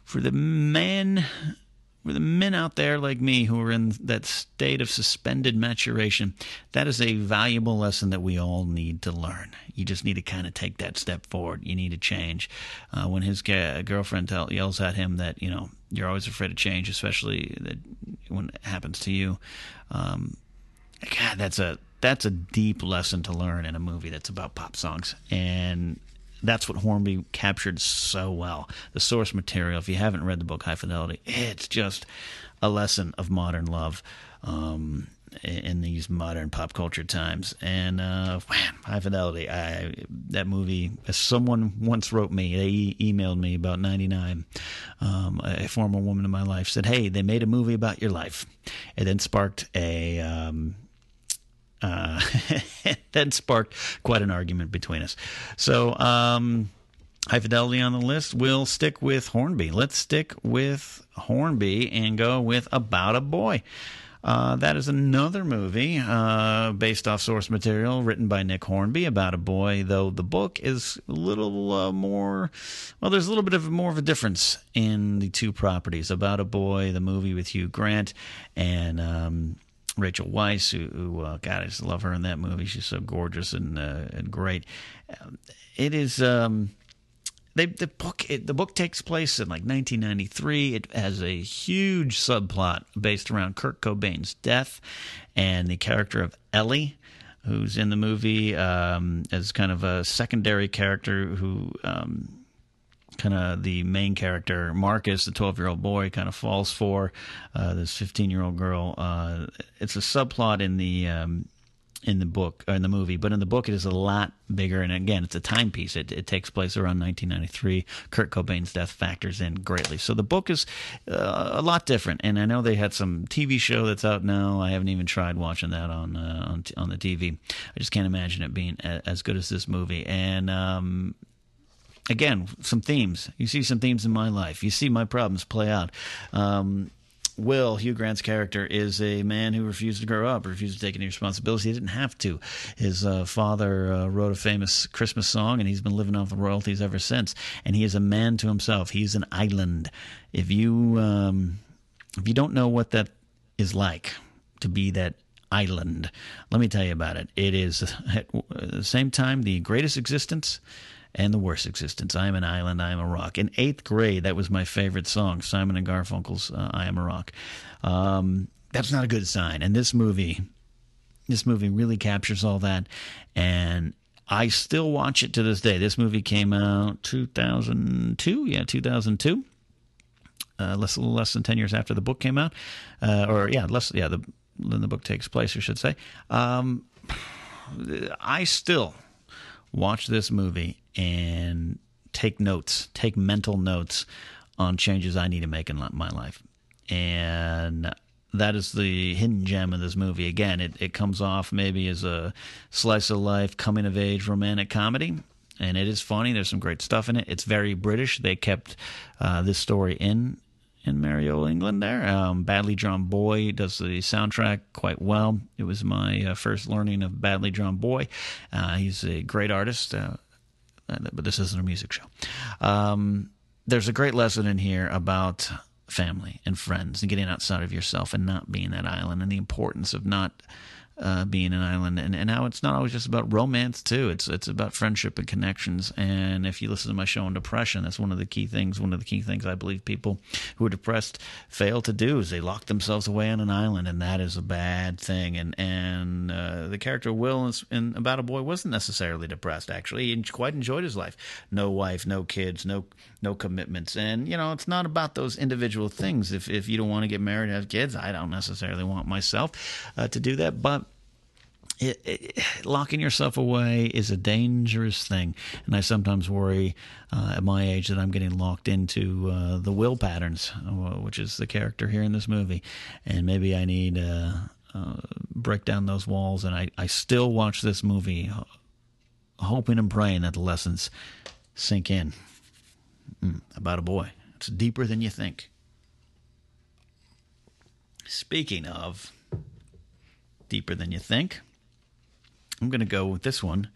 For the men for the men out there like me who are in that state of suspended maturation, that is a valuable lesson that we all need to learn. You just need to kind of take that step forward. You need to change. Uh, when his girlfriend tell, yells at him that you know you're always afraid of change, especially that when it happens to you. Um, God, that's a that's a deep lesson to learn in a movie that's about pop songs and that's what Hornby captured so well. The source material, if you haven't read the book High Fidelity, it's just a lesson of modern love. Um, in these modern pop culture times. And uh, man, High Fidelity, I, that movie. Someone once wrote me, they e- emailed me about '99. Um, a former woman in my life said, "Hey, they made a movie about your life." It then sparked a. Um, uh, then sparked quite an argument between us. So, um, High Fidelity on the list. We'll stick with Hornby. Let's stick with Hornby and go with About a Boy. Uh, that is another movie uh, based off source material written by Nick Hornby about a boy, though the book is a little uh, more. Well, there's a little bit of more of a difference in the two properties. About a boy, the movie with Hugh Grant and. Um, Rachel Weisz, who, who uh, God, I just love her in that movie. She's so gorgeous and uh, and great. It is. Um, they, the book it, the book takes place in like 1993. It has a huge subplot based around Kurt Cobain's death and the character of Ellie, who's in the movie um, as kind of a secondary character who. Um, kind of the main character Marcus, the 12 year old boy, kind of falls for uh, this 15 year old girl. Uh, it's a subplot in the um, in the book or in the movie, but in the book it is a lot bigger. And again, it's a timepiece. It, it takes place around 1993. Kurt Cobain's death factors in greatly. So the book is uh, a lot different. And I know they had some TV show that's out now. I haven't even tried watching that on uh, on, on the TV. I just can't imagine it being as good as this movie. And um, again, some themes. You see some themes in my life. You see my problems play out. Um, Will, Hugh Grant's character, is a man who refused to grow up, refused to take any responsibility. He didn't have to. His uh, father uh, wrote a famous Christmas song, and he's been living off the royalties ever since. And he is a man to himself. He's an island. If you um, if you don't know what that is like to be that island, let me tell you about it. It is at the same time the greatest existence and the worst existence. I am an island, I am a rock. In eighth grade, that was my favorite song, Simon and Garfunkel's uh, "I Am a Rock." Um, that's not a good sign. And this movie, this movie really captures all that, and I still watch it to this day. This movie came out 2002, yeah, 2002. Uh, less, less than ten years after the book came out, uh, or yeah, less, yeah, the the book takes place, I should say. Um, I still watch this movie and take notes, take mental notes on changes I need to make in my life. And that is the hidden gem of this movie. Again, it, it comes off maybe as a slice of life, coming of age romantic comedy. And it is funny. There's some great stuff in it. It's very British. They kept uh, this story in in Old England there. Um, Badly Drawn Boy does the soundtrack quite well. It was my uh, first learning of Badly Drawn Boy. Uh, he's a great artist, uh, but this isn't a music show. Um, there's a great lesson in here about family and friends and getting outside of yourself and not being that island and the importance of not uh, being an island, and, and how it's not always just about romance too. It's it's about friendship and connections. And if you listen to my show on depression, that's one of the key things. One of the key things I believe people who are depressed fail to do is they lock themselves away on an island, and that is a bad thing. And and uh, the character Will in About a Boy wasn't necessarily depressed. Actually, he quite enjoyed his life. No wife, no kids, no no commitments. And you know, it's not about those individual things. If if you don't want to get married, have kids, I don't necessarily want myself uh, to do that, but it, it, locking yourself away is a dangerous thing, and I sometimes worry uh, at my age that I'm getting locked into uh, the will patterns, uh, which is the character here in this movie, and maybe I need to uh, break down those walls. And I, I still watch this movie, hoping and praying that the lessons sink in. Mm, about a boy, it's deeper than you think. Speaking of deeper than you think. I'm going to go with this one.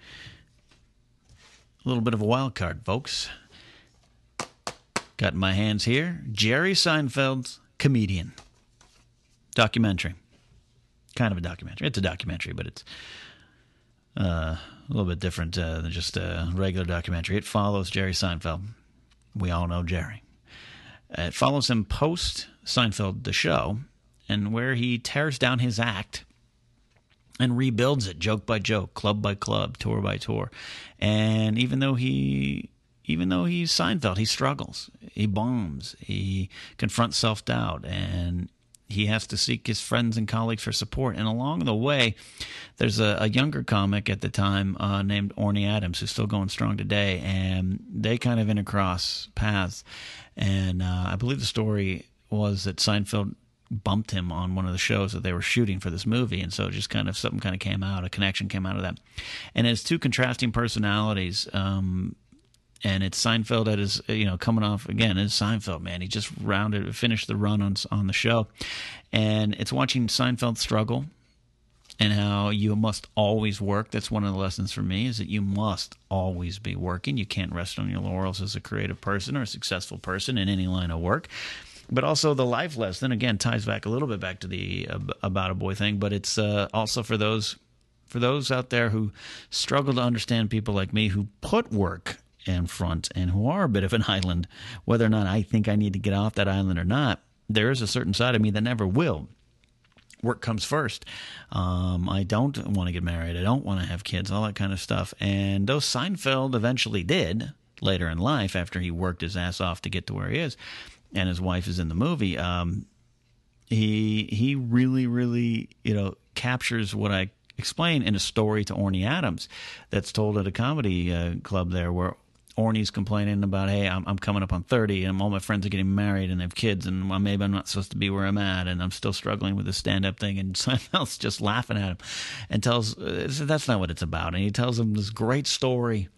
A little bit of a wild card, folks. Got my hands here Jerry Seinfeld's Comedian. Documentary. Kind of a documentary. It's a documentary, but it's uh, a little bit different uh, than just a regular documentary. It follows Jerry Seinfeld. We all know Jerry. It follows him post Seinfeld, the show, and where he tears down his act and rebuilds it joke by joke, club by club, tour by tour. And even though he even though he's Seinfeld, he struggles. He bombs. He confronts self doubt and he has to seek his friends and colleagues for support. And along the way, there's a, a younger comic at the time uh, named Orny Adams who's still going strong today, and they kind of intercross paths. And uh, I believe the story was that Seinfeld bumped him on one of the shows that they were shooting for this movie, and so just kind of something kind of came out, a connection came out of that. And as two contrasting personalities, um, and it's Seinfeld that is you know coming off again. It's Seinfeld, man. He just rounded, finished the run on on the show, and it's watching Seinfeld struggle and how you must always work. That's one of the lessons for me is that you must always be working. You can't rest on your laurels as a creative person or a successful person in any line of work. But also the life lesson again ties back a little bit back to the uh, about a boy thing, but it's uh, also for those for those out there who struggle to understand people like me who put work in front and who are a bit of an island, whether or not I think I need to get off that island or not, there is a certain side of me that never will. Work comes first. Um, I don't want to get married. I don't want to have kids, all that kind of stuff. And though Seinfeld eventually did later in life, after he worked his ass off to get to where he is, and his wife is in the movie, um, he he really, really, you know, captures what I explain in a story to Orny Adams that's told at a comedy uh, club there where Orny's complaining about, hey, I'm, I'm coming up on 30 and all my friends are getting married and they have kids and well, maybe I'm not supposed to be where I'm at and I'm still struggling with the stand up thing. And Seinfeld's just laughing at him and tells, uh, that's not what it's about. And he tells him this great story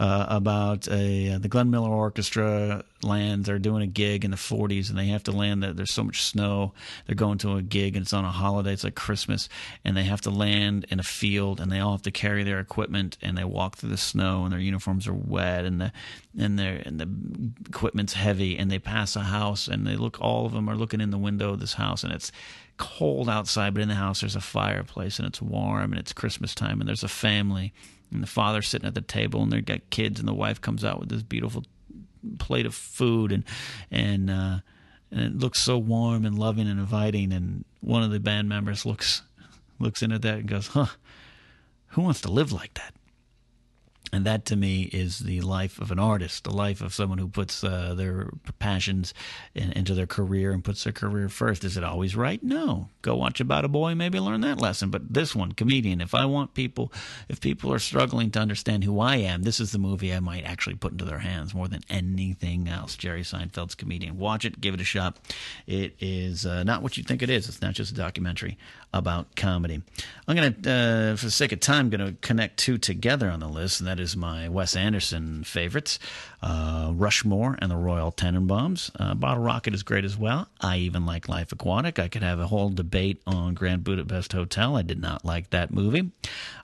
uh, about a uh, the Glenn Miller Orchestra lands. They're doing a gig in the 40s, and they have to land. There. There's so much snow. They're going to a gig, and it's on a holiday. It's like Christmas, and they have to land in a field, and they all have to carry their equipment, and they walk through the snow, and their uniforms are wet, and the and their and the equipment's heavy, and they pass a house, and they look. All of them are looking in the window of this house, and it's cold outside, but in the house there's a fireplace, and it's warm, and it's Christmas time, and there's a family and the father's sitting at the table and they've got kids and the wife comes out with this beautiful plate of food and and uh, and it looks so warm and loving and inviting and one of the band members looks looks in at that and goes huh who wants to live like that and that to me is the life of an artist, the life of someone who puts uh, their passions in, into their career and puts their career first. Is it always right? No. Go watch About a Boy, maybe learn that lesson. But this one, comedian, if I want people, if people are struggling to understand who I am, this is the movie I might actually put into their hands more than anything else. Jerry Seinfeld's comedian. Watch it, give it a shot. It is uh, not what you think it is. It's not just a documentary about comedy. I'm going to, uh, for the sake of time, going to connect two together on the list, and that is my Wes Anderson favorites uh, Rushmore and the Royal Tenenbaums. Uh, Bottle Rocket is great as well. I even like Life Aquatic. I could have a whole debate on Grand Budapest Hotel. I did not like that movie.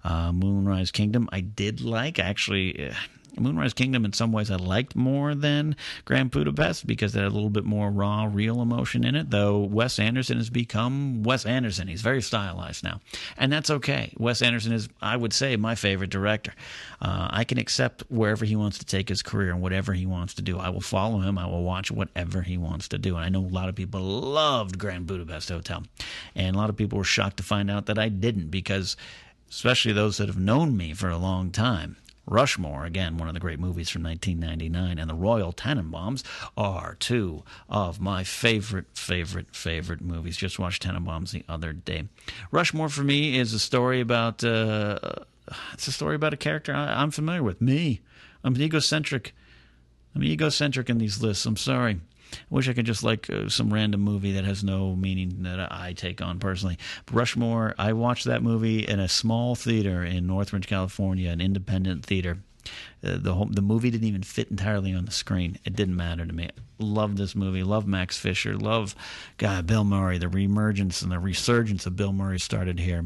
Uh, Moonrise Kingdom, I did like. Actually, uh, Moonrise Kingdom, in some ways, I liked more than Grand Budapest because it had a little bit more raw, real emotion in it. Though Wes Anderson has become Wes Anderson. He's very stylized now. And that's okay. Wes Anderson is, I would say, my favorite director. Uh, I can accept wherever he wants to take his career and whatever he wants to do. I will follow him. I will watch whatever he wants to do. And I know a lot of people loved Grand Budapest Hotel. And a lot of people were shocked to find out that I didn't because especially those that have known me for a long time. Rushmore, again, one of the great movies from 1999, and The Royal Tenenbaums are two of my favorite, favorite, favorite movies. Just watched Tenenbaums the other day. Rushmore for me is a story about uh, it's a story about a character I, am familiar with. Me, I'm egocentric. I'm egocentric in these lists. I'm sorry. I wish I could just like uh, some random movie that has no meaning that I take on personally. Rushmore, I watched that movie in a small theater in Northridge, California, an independent theater. Uh, the whole, the movie didn't even fit entirely on the screen. It didn't matter to me. Love this movie. Love Max Fisher. Love God Bill Murray. The reemergence and the resurgence of Bill Murray started here.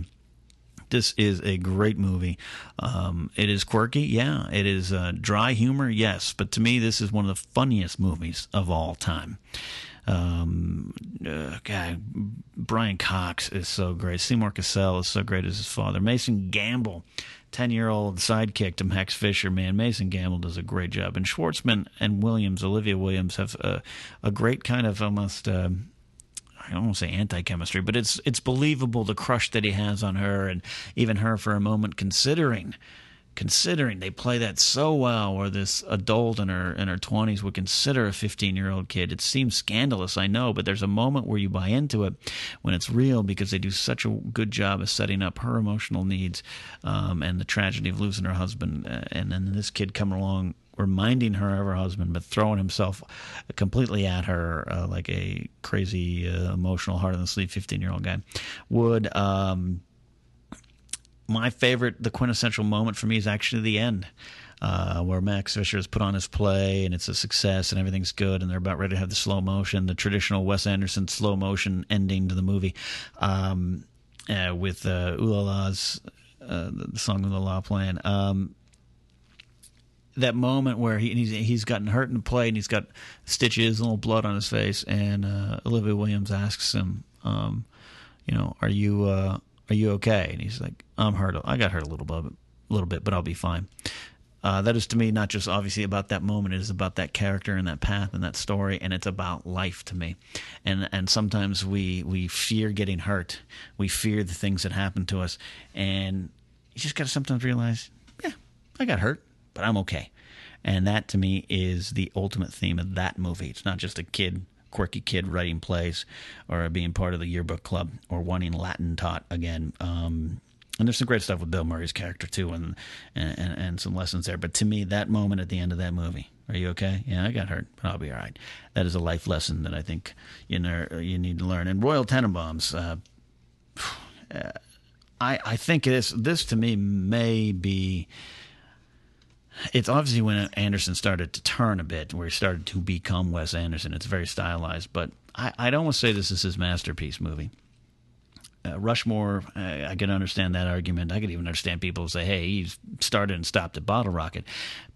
This is a great movie. Um, it is quirky, yeah. It is uh, dry humor, yes. But to me, this is one of the funniest movies of all time. Um, uh, God, Brian Cox is so great. Seymour Cassel is so great as his father. Mason Gamble, 10 year old sidekick to Max Fisher, man. Mason Gamble does a great job. And Schwartzman and Williams, Olivia Williams, have a, a great kind of almost. Uh, I don't want to say anti chemistry, but it's it's believable the crush that he has on her, and even her for a moment considering considering they play that so well where this adult in her in her 20s would consider a 15 year old kid. It seems scandalous i know but there's a moment where you buy into it when it's real because they do such a good job of setting up her emotional needs um, and the tragedy of losing her husband uh, and then this kid coming along reminding her of her husband, but throwing himself completely at her uh, like a crazy, uh, emotional, heart on the sleeve 15 year old guy would. Um, my favorite, the quintessential moment for me is actually the end. Uh, where Max Fisher has put on his play and it's a success and everything's good and they're about ready to have the slow motion, the traditional Wes Anderson slow motion ending to the movie, um, uh, with uh, Ooh La La's uh, the song of the law playing. Um, that moment where he he's, he's gotten hurt in the play and he's got stitches, and a little blood on his face, and uh, Olivia Williams asks him, um, you know, are you uh, are you okay? And he's like, I'm hurt. I got hurt a little bit, a little bit, but I'll be fine. Uh, that is to me not just obviously about that moment. It is about that character and that path and that story, and it's about life to me. And and sometimes we we fear getting hurt. We fear the things that happen to us, and you just got to sometimes realize, yeah, I got hurt, but I'm okay. And that to me is the ultimate theme of that movie. It's not just a kid quirky kid writing plays or being part of the yearbook club or wanting Latin taught again. Um, and there's some great stuff with Bill Murray's character too, and, and and some lessons there. But to me, that moment at the end of that movie, are you okay? Yeah, I got hurt, but I'll be all right. That is a life lesson that I think you know you need to learn. And Royal Tenenbaums, uh, I I think this this to me may be it's obviously when Anderson started to turn a bit, where he started to become Wes Anderson. It's very stylized, but I, I'd almost say this is his masterpiece movie. Uh, Rushmore, I, I can understand that argument. I could even understand people say, "Hey, he started and stopped at Bottle Rocket."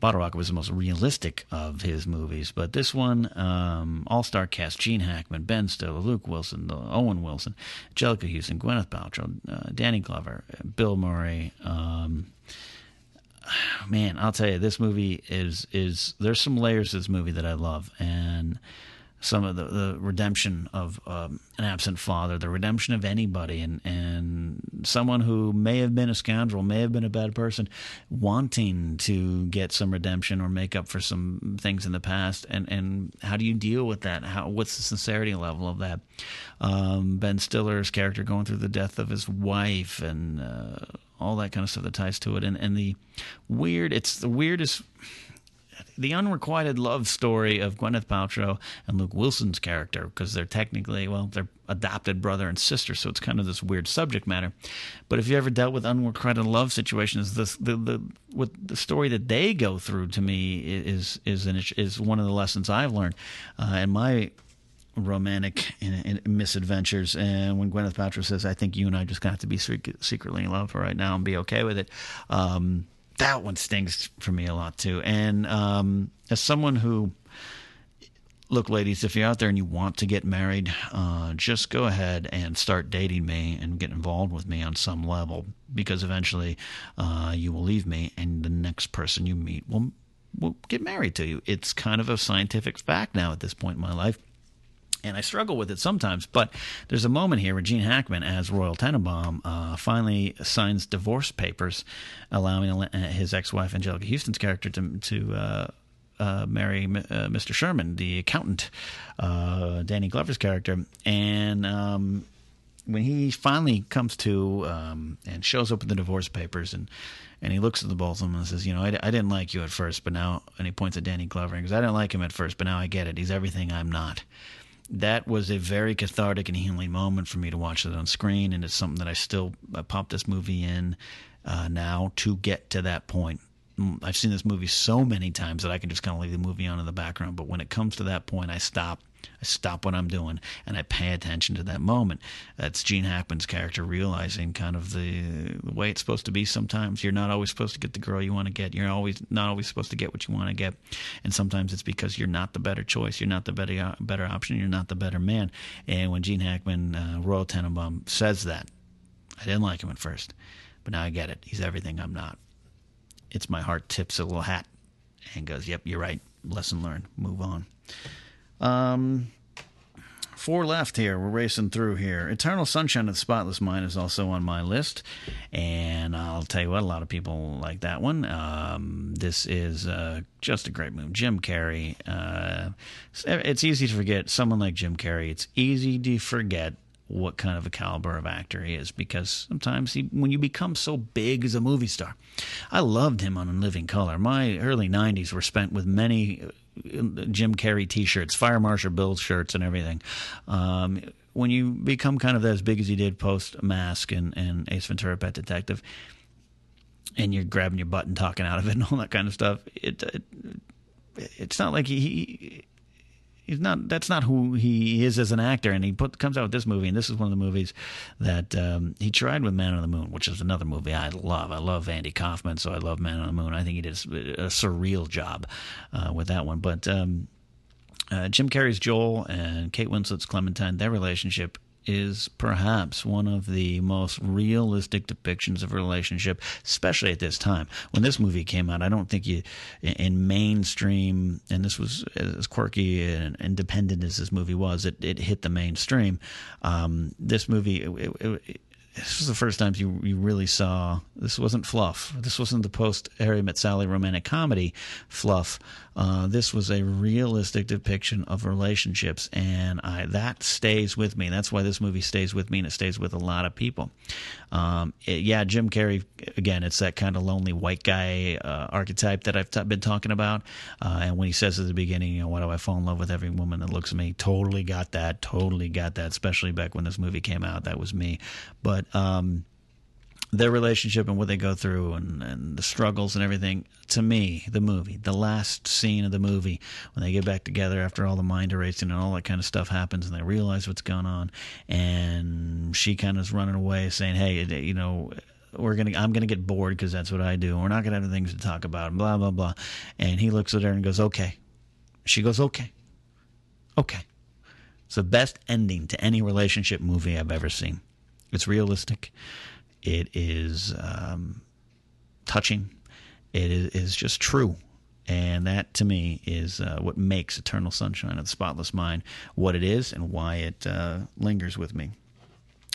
Bottle Rocket was the most realistic of his movies, but this one, um, all-star cast: Gene Hackman, Ben Stiller, Luke Wilson, Owen Wilson, Anjelica Huston, Gwyneth Paltrow, uh, Danny Glover, Bill Murray. Um, man, I'll tell you, this movie is is there's some layers to this movie that I love, and some of the, the redemption of um, an absent father, the redemption of anybody, and and someone who may have been a scoundrel, may have been a bad person, wanting to get some redemption or make up for some things in the past, and and how do you deal with that? How what's the sincerity level of that? Um, ben Stiller's character going through the death of his wife and. Uh, all that kind of stuff that ties to it, and and the weird. It's the weirdest the unrequited love story of Gwyneth Paltrow and Luke Wilson's character because they're technically well they're adopted brother and sister so it's kind of this weird subject matter but if you ever dealt with unrequited love situations this the the what the story that they go through to me is is an, is one of the lessons I've learned uh, my romantic misadventures. And when Gwyneth Paltrow says, "I think you and I just got to be secretly in love for right now and be okay with it," um, that one stings for me a lot too. And um, as someone who, look, ladies, if you're out there and you want to get married, uh, just go ahead and start dating me and get involved with me on some level, because eventually uh, you will leave me, and the next person you meet will will get married to you. It's kind of a scientific fact now at this point in my life and I struggle with it sometimes. But there's a moment here where Gene Hackman, as Royal Tenenbaum, uh, finally signs divorce papers, allowing uh, his ex-wife Anjelica Huston's character to to uh, uh, marry uh, Mr. Sherman, the accountant, uh, Danny Glover's character, and. Um, when he finally comes to um, and shows up with the divorce papers and and he looks at the both of them and says, you know, I, I didn't like you at first, but now, and he points at Danny Glover and goes, I didn't like him at first, but now I get it. He's everything I'm not that was a very cathartic and healing moment for me to watch it on screen, and it's something that I still I pop this movie in uh, now to get to that point. Mm, I've seen this movie so many times that I can just kind of leave the movie on in the background, but when it comes to that point, I stop I stop what I'm doing and I pay attention to that moment. That's Gene Hackman's character realizing kind of the, the way it's supposed to be sometimes. You're not always supposed to get the girl you want to get. You're always not always supposed to get what you want to get. And sometimes it's because you're not the better choice. You're not the better uh, better option. You're not the better man. And when Gene Hackman, uh, Royal Tenenbaum, says that, I didn't like him at first, but now I get it. He's everything I'm not. It's my heart tips a little hat and goes, "Yep, you're right. Lesson learned. Move on." Um, four left here. We're racing through here. Eternal Sunshine of the Spotless Mind is also on my list, and I'll tell you what, a lot of people like that one. Um, this is uh, just a great movie. Jim Carrey. Uh, it's easy to forget someone like Jim Carrey. It's easy to forget what kind of a caliber of actor he is because sometimes he, when you become so big as a movie star, I loved him on In Living Color. My early '90s were spent with many Jim Carrey T-shirts, Fire Marshal Bill shirts, and everything. Um, when you become kind of as big as he did post Mask and, and Ace Ventura: Pet Detective, and you're grabbing your butt and talking out of it and all that kind of stuff, it, it it's not like he he's not that's not who he is as an actor. And he put comes out with this movie and this is one of the movies that um, he tried with man on the moon which is another movie i love. I love andy kaufman so i love man on the moon. I think he did a, surreal job uh, with that one. But um, uh, jim carrey's joel and kate winslet's clementine their relationship is perhaps one of the most realistic depictions of a relationship, especially at this time. When this movie came out, I don't think you, in mainstream, and this was as quirky and independent as this movie was, it, it hit the mainstream. Um, this movie, it, it, this was the first time you you really saw this wasn't fluff. This wasn't the post Harry Met Sally romantic comedy fluff. Uh, this was a realistic depiction of relationships, and I, that stays with me. That's why this movie stays with me, and it stays with a lot of people. Um, it, yeah, Jim Carrey. Again, it's that kind of lonely white guy uh, archetype that I've t- been talking about. Uh, and when he says at the beginning, you know, why do I fall in love with every woman that looks at me? Totally got that. Totally got that. Especially back when this movie came out, that was me. But um, their relationship and what they go through and, and the struggles and everything. To me, the movie, the last scene of the movie, when they get back together after all the mind erasing and all that kind of stuff happens, and they realize what's going on, and she kind of is running away, saying, "Hey, you know." We're gonna. I'm gonna get bored because that's what I do. We're not gonna have things to talk about. And Blah blah blah. And he looks at her and goes, "Okay." She goes, "Okay, okay." It's the best ending to any relationship movie I've ever seen. It's realistic. It is um, touching. It is just true. And that to me is uh, what makes Eternal Sunshine of the Spotless Mind what it is and why it uh, lingers with me.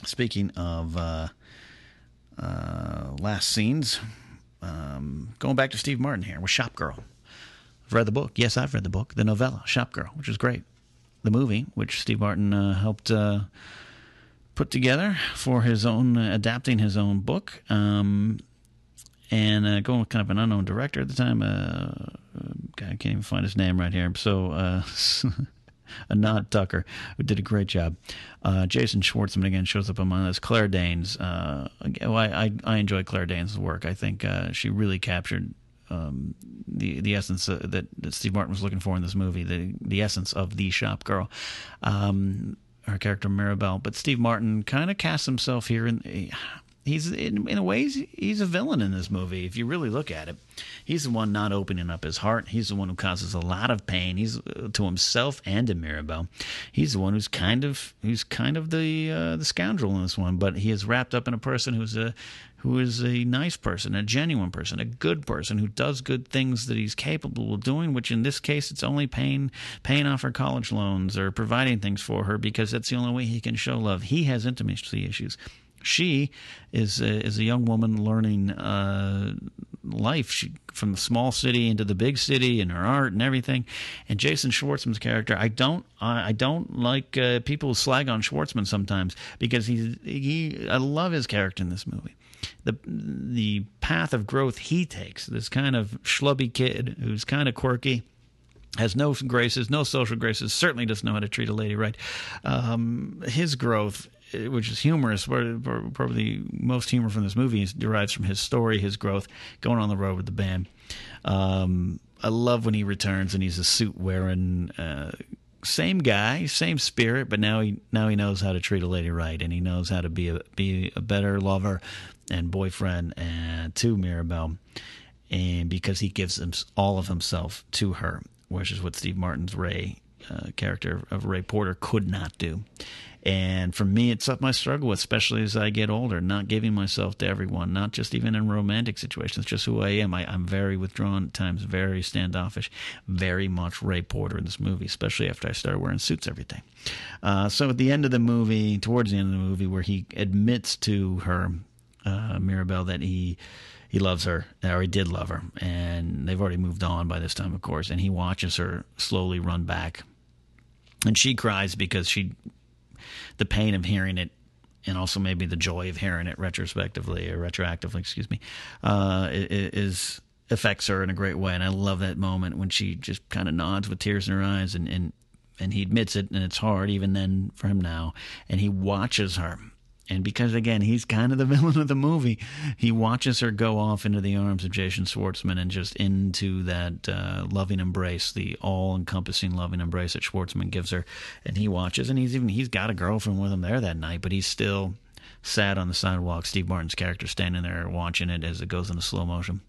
Speaking of uh, uh last scenes, um, going back to Steve Martin here with Shop Girl. I've read the book. Yes, I've read the book, the novella, Shop Girl, which is great. The movie, which Steve Martin uh, helped uh, put together for his own uh, adapting his own book. Um, and uh, going with kind of an unknown director at the time. Uh, I can't even find his name right here. So, uh, Anand Tucker, who did a great job. Uh, Jason Schwartzman again shows up on my list. Claire Danes. Uh, well, I, I, I enjoy Claire Danes' work. I think uh, she really captured um, the the essence uh, that, that Steve Martin was looking for in this movie. The the essence of the shop girl. Um, her character Mirabelle, but Steve Martin kind of casts himself here in. Eh, He's in, in a ways he's a villain in this movie. If you really look at it, he's the one not opening up his heart. He's the one who causes a lot of pain. He's uh, to himself and to Mirabelle. He's the one who's kind of who's kind of the uh, the scoundrel in this one. But he is wrapped up in a person who's a who is a nice person, a genuine person, a good person who does good things that he's capable of doing, which in this case it's only paying paying off her college loans or providing things for her because that's the only way he can show love. He has intimacy issues. She is a, is a young woman learning uh, life she, from the small city into the big city and her art and everything. And Jason Schwartzman's character, I don't I, I don't like uh, people who slag on Schwartzman sometimes because he's he I love his character in this movie the the path of growth he takes. This kind of schlubby kid who's kind of quirky, has no graces, no social graces, certainly doesn't know how to treat a lady right. Um, his growth, which is humorous, probably most humor from this movie derives from his story, his growth, going on the road with the band. Um, I love when he returns and he's a suit wearing. Uh, same guy, same spirit, but now he now he knows how to treat a lady right, and he knows how to be a be a better lover, and boyfriend and to Mirabelle, and because he gives him all of himself to her, which is what Steve Martin's Ray uh, character of Ray Porter could not do. And for me, it's something I struggle with, especially as I get older, not giving myself to everyone, not just even in romantic situations, just who I am. I, am very withdrawn at times, very standoffish, very much Ray Porter in this movie, especially after I started wearing suits every day. Uh, so at the end of the movie, towards the end of the movie, where he admits to her, uh, Mirabelle, that he he loves her, or he did love her, and they've already moved on by this time, of course. And he watches her slowly run back, and she cries because she, the pain of hearing it, and also maybe the joy of hearing it retrospectively or retroactively, excuse me, uh, is affects her in a great way. And I love that moment when she just kind of nods with tears in her eyes, and and and he admits it, and it's hard even then for him now, and he watches her and because, again, he's kind of the villain of the movie, he watches her go off into the arms of Jason Schwartzman and just into that uh, loving embrace, the all encompassing loving embrace that Schwartzman gives her. And he watches, and he's even, he's got a girlfriend with him there that night, but he's still sat on the sidewalk. Steve Martin's character standing there watching it as it goes into slow motion.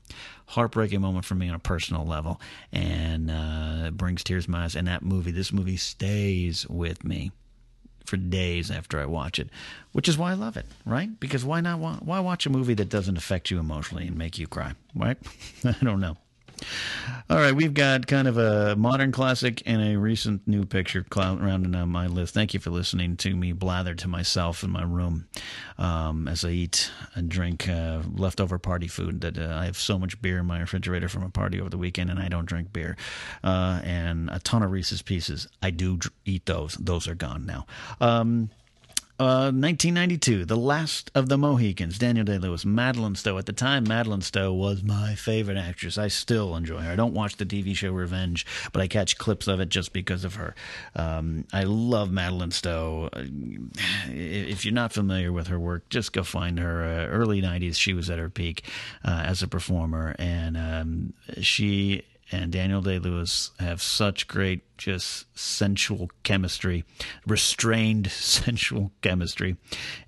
Heartbreaking moment for me on a personal level, and uh, it brings tears to my eyes. And that movie, this movie stays with me for days after I watch it, which is why I love it, right? Because why not? Why watch a movie that doesn't affect you emotionally and make you cry, right? I don't know. All right, we've got kind of a modern classic and a recent new picture rounding out my list. Thank you for listening to me blather to myself in my room um, as I eat and drink uh, leftover party food. That uh, I have so much beer in my refrigerator from a party over the weekend, and I don't drink beer. Uh, and a ton of Reese's Pieces. I do eat those. Those are gone now. Um, 1992, uh, The Last of the Mohicans, Daniel Day Lewis, Madeline Stowe. At the time, Madeline Stowe was my favorite actress. I still enjoy her. I don't watch the TV show Revenge, but I catch clips of it just because of her. Um, I love Madeline Stowe. Uh, if you're not familiar with her work, just go find her. Uh, early 90s, she was at her peak uh, as a performer, and um, she and Daniel Day Lewis have such great, just sensual chemistry, restrained sensual chemistry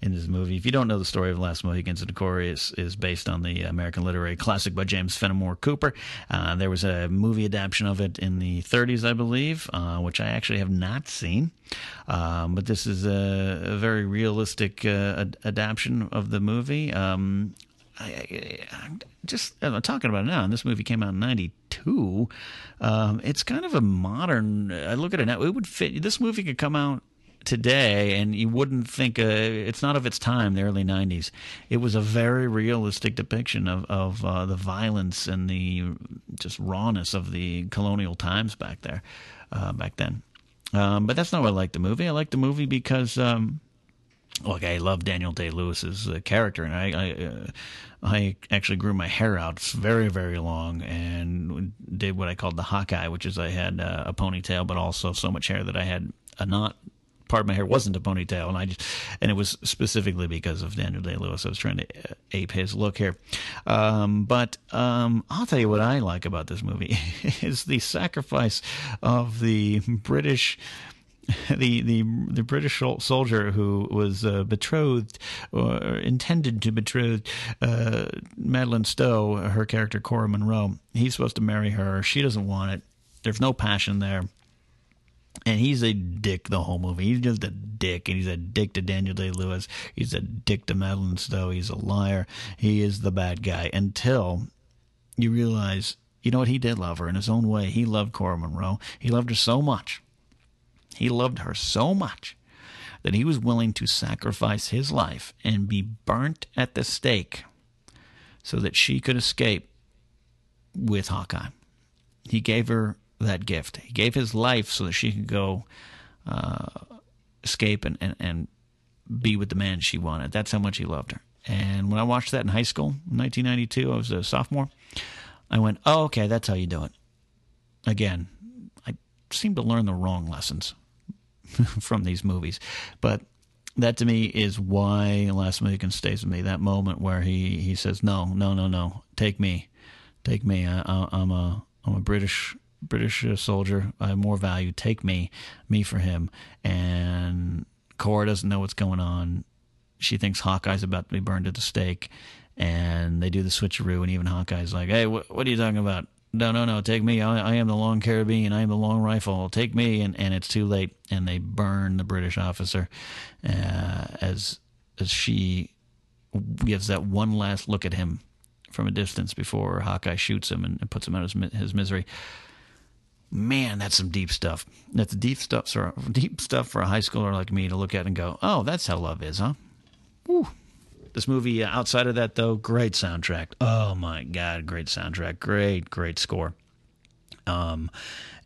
in this movie. If you don't know the story of the Last Mohicans, of course, is, is based on the American literary classic by James Fenimore Cooper. Uh, there was a movie adaptation of it in the 30s, I believe, uh, which I actually have not seen. Um, but this is a, a very realistic uh, ad- adaptation of the movie. Um, I, I, just I'm talking about it now, and this movie came out in '92. Um, it's kind of a modern. I look at it now; it would fit. This movie could come out today, and you wouldn't think uh, it's not of its time, the early '90s. It was a very realistic depiction of of uh, the violence and the just rawness of the colonial times back there, uh, back then. Um, but that's not why I like the movie. I like the movie because. Um, Look, I love Daniel Day Lewis's uh, character, and I I, uh, I, actually grew my hair out very very long and did what I called the Hawkeye, which is I had uh, a ponytail, but also so much hair that I had a knot. Part of my hair wasn't a ponytail, and I just and it was specifically because of Daniel Day Lewis. I was trying to uh, ape his look here, um, but um, I'll tell you what I like about this movie is the sacrifice of the British the the the British soldier who was uh, betrothed or intended to betroth uh, Madeline Stowe, her character Cora Munro. He's supposed to marry her. She doesn't want it. There's no passion there. And he's a dick the whole movie. He's just a dick, and he's a dick to Daniel Day Lewis. He's a dick to Madeline Stowe. He's a liar. He is the bad guy until you realize, you know what? He did love her in his own way. He loved Cora Munro. He loved her so much he loved her so much that he was willing to sacrifice his life and be burnt at the stake so that she could escape with Hawkeye. He gave her that gift. He gave his life so that she could go uh, escape and, and, and be with the man she wanted. That's how much he loved her. And when I watched that in high school, in 1992, I was a sophomore. I went, oh, okay, that's how you do it. Again, I seem to learn the wrong lessons. from these movies. But that to me is why Last Mohican stays with me. That moment where he, he says, "No, no, no, no, take me, take me. I, am a I'm a British British soldier. I have more value. Take me, me for him." And Cora doesn't know what's going on. She thinks Hawkeye's about to be burned at the stake, and they do the switcheroo. And even Hawkeye's like, "Hey, wh- what are you talking about? No, no, no, take me. I, I, am the long carabine. I am the long rifle. Take me. And, and it's too late. And they burn the British officer uh, as as she gives that one last look at him from a distance before Hawkeye shoots him and, and puts him out of his, his misery. Man, that's some deep stuff. That's deep stuff for deep stuff for a high schooler like me to look at and go, "Oh, that's how love is, huh?" Woo. This movie, uh, outside of that, though, great soundtrack. Oh my god, great soundtrack, great, great score. Um,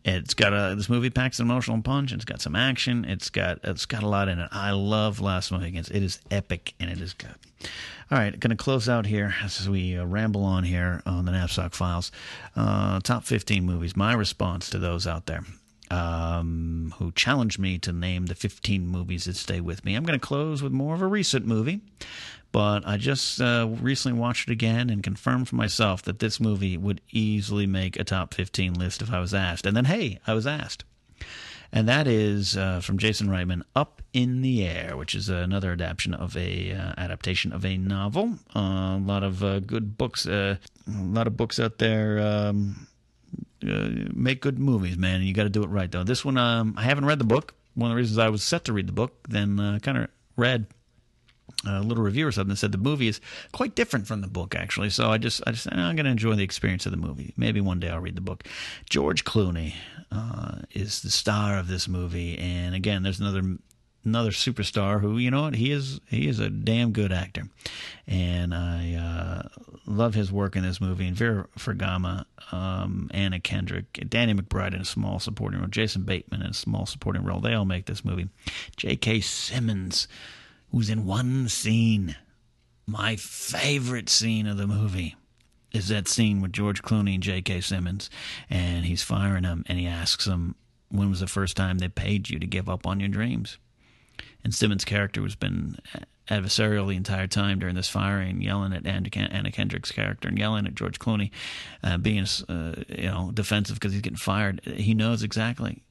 it's got a this movie packs an emotional punch. It's got some action. It's got it's got a lot in it. I love Last Mohicans. It is epic and it is good. All right, going to close out here as we uh, ramble on here on the Napzok Files. Uh, top 15 movies. My response to those out there um, who challenged me to name the 15 movies that stay with me. I'm going to close with more of a recent movie, but I just uh, recently watched it again and confirmed for myself that this movie would easily make a top 15 list if I was asked. And then, hey, I was asked. And that is uh, from Jason Reitman, "Up in the Air," which is another adaptation of a uh, adaptation of a novel. Uh, a lot of uh, good books, uh, a lot of books out there. Um, make good movies, man. You got to do it right, though. This one, um, I haven't read the book. One of the reasons I was set to read the book, then uh, kind of read a little review or something that said the movie is quite different from the book, actually. So I just, I just, I'm going to enjoy the experience of the movie. Maybe one day I'll read the book. George Clooney uh, is the star of this movie, and again, there's another another superstar who you know what he is he is a damn good actor and i uh, love his work in this movie and vera farmiga um, anna kendrick danny mcbride in a small supporting role jason bateman in a small supporting role they all make this movie j.k simmons who's in one scene my favorite scene of the movie is that scene with george clooney and j.k simmons and he's firing him and he asks him when was the first time they paid you to give up on your dreams and Simmons' character has been adversarial the entire time during this firing, yelling at Anna Kendrick's character and yelling at George Clooney, uh, being uh, you know defensive because he's getting fired. He knows exactly,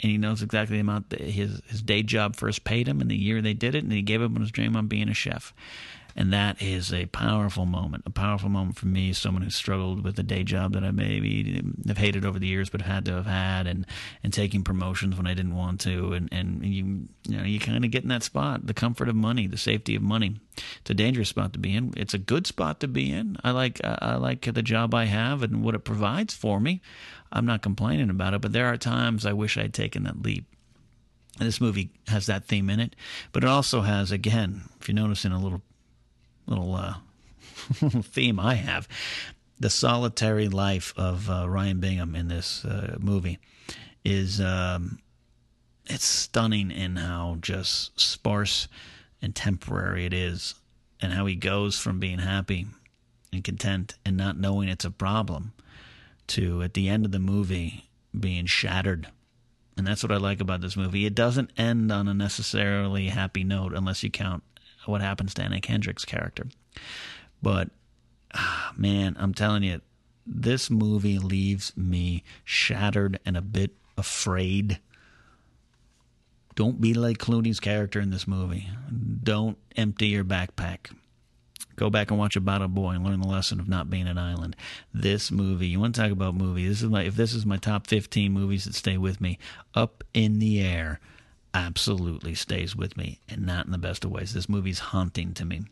and he knows exactly the amount that his his day job first paid him and the year they did it, and he gave up on his dream on being a chef. And that is a powerful moment, a powerful moment for me, someone who struggled with a day job that I maybe have hated over the years, but had to have had, and and taking promotions when I didn't want to, and and you you know you kind of get in that spot, the comfort of money, the safety of money. It's a dangerous spot to be in. It's a good spot to be in. I like I like the job I have and what it provides for me. I'm not complaining about it, but there are times I wish I'd taken that leap. And this movie has that theme in it, but it also has, again, if you notice in a little little uh, theme I have the solitary life of uh, Ryan Bingham in this uh, movie is um, it's stunning in how just sparse and temporary it is, and how he goes from being happy and content and not knowing it's a problem to at the end of the movie being shattered. And that's what I like about this movie. It doesn't end on a necessarily happy note unless you count what happens to Anna Kendrick's character. But ah, man, I'm telling you, this movie leaves me shattered and a bit afraid. Don't be like Clooney's character in this movie. Don't empty your backpack. Go back and watch About a Boy and learn the lesson of not being an island. This movie, you want to talk about movie? This is my if this is my top 15 movies that stay with me, Up in the Air absolutely stays with me, and not in the best of ways. This movie's haunting to me.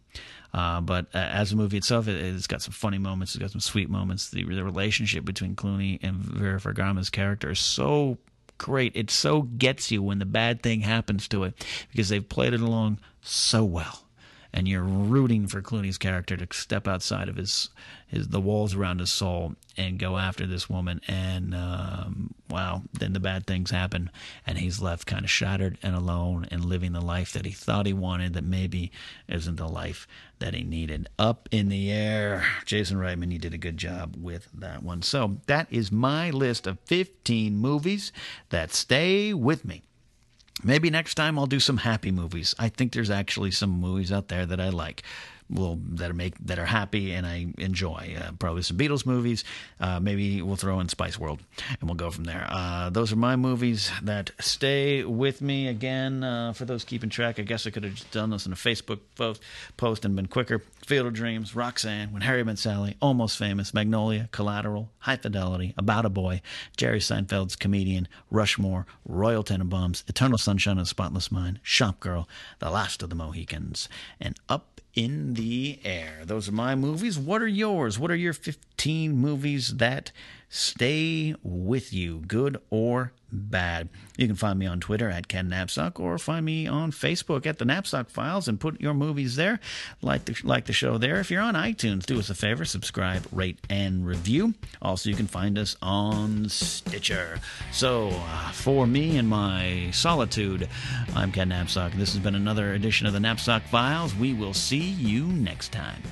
Uh, but uh, as a movie itself, it, has got some funny moments. It's got some sweet moments. The, the relationship between Clooney and Vera Farmiga's character is so great. It so gets you when the bad thing happens to it because they've played it along so well and you're rooting for Clooney's character to step outside of his, his the walls around his soul and go after this woman. And um, wow, then the bad things happen, and he's left kind of shattered and alone and living the life that he thought he wanted that maybe isn't the life that he needed. Up in the air, Jason Reitman, you did a good job with that one. So that is my list of 15 movies that stay with me. Maybe next time I'll do some happy movies. I think there's actually some movies out there that I like. Will that are make that are happy and I enjoy. Uh, probably some Beatles movies. Uh, maybe we'll throw in Spice World, and we'll go from there. Uh, those are my movies that stay with me. Again, uh, for those keeping track, I guess I could have just done this in a Facebook post, post and been quicker. Field of Dreams, Roxanne, When Harry Met Sally, Almost Famous, Magnolia, Collateral, High Fidelity, About a Boy, Jerry Seinfeld's Comedian, Rushmore, Royal Tenenbaums, Eternal Sunshine of the Spotless Mind, Shop Girl, The Last of the Mohicans, and Up in the Air. Those are my movies. What are yours? What are your 15 movies that stay with you, good or bad? You can find me on Twitter at Ken Napzok or find me on Facebook at the Napzok Files and put your movies there. Like the, like the show there. If you're on iTunes, do us a favor, subscribe, rate, and review. Also, you can find us on Stitcher. So, uh, for me and my solitude, I'm Ken Napzok. This has been another edition of the Napzok Files. We will see you next time.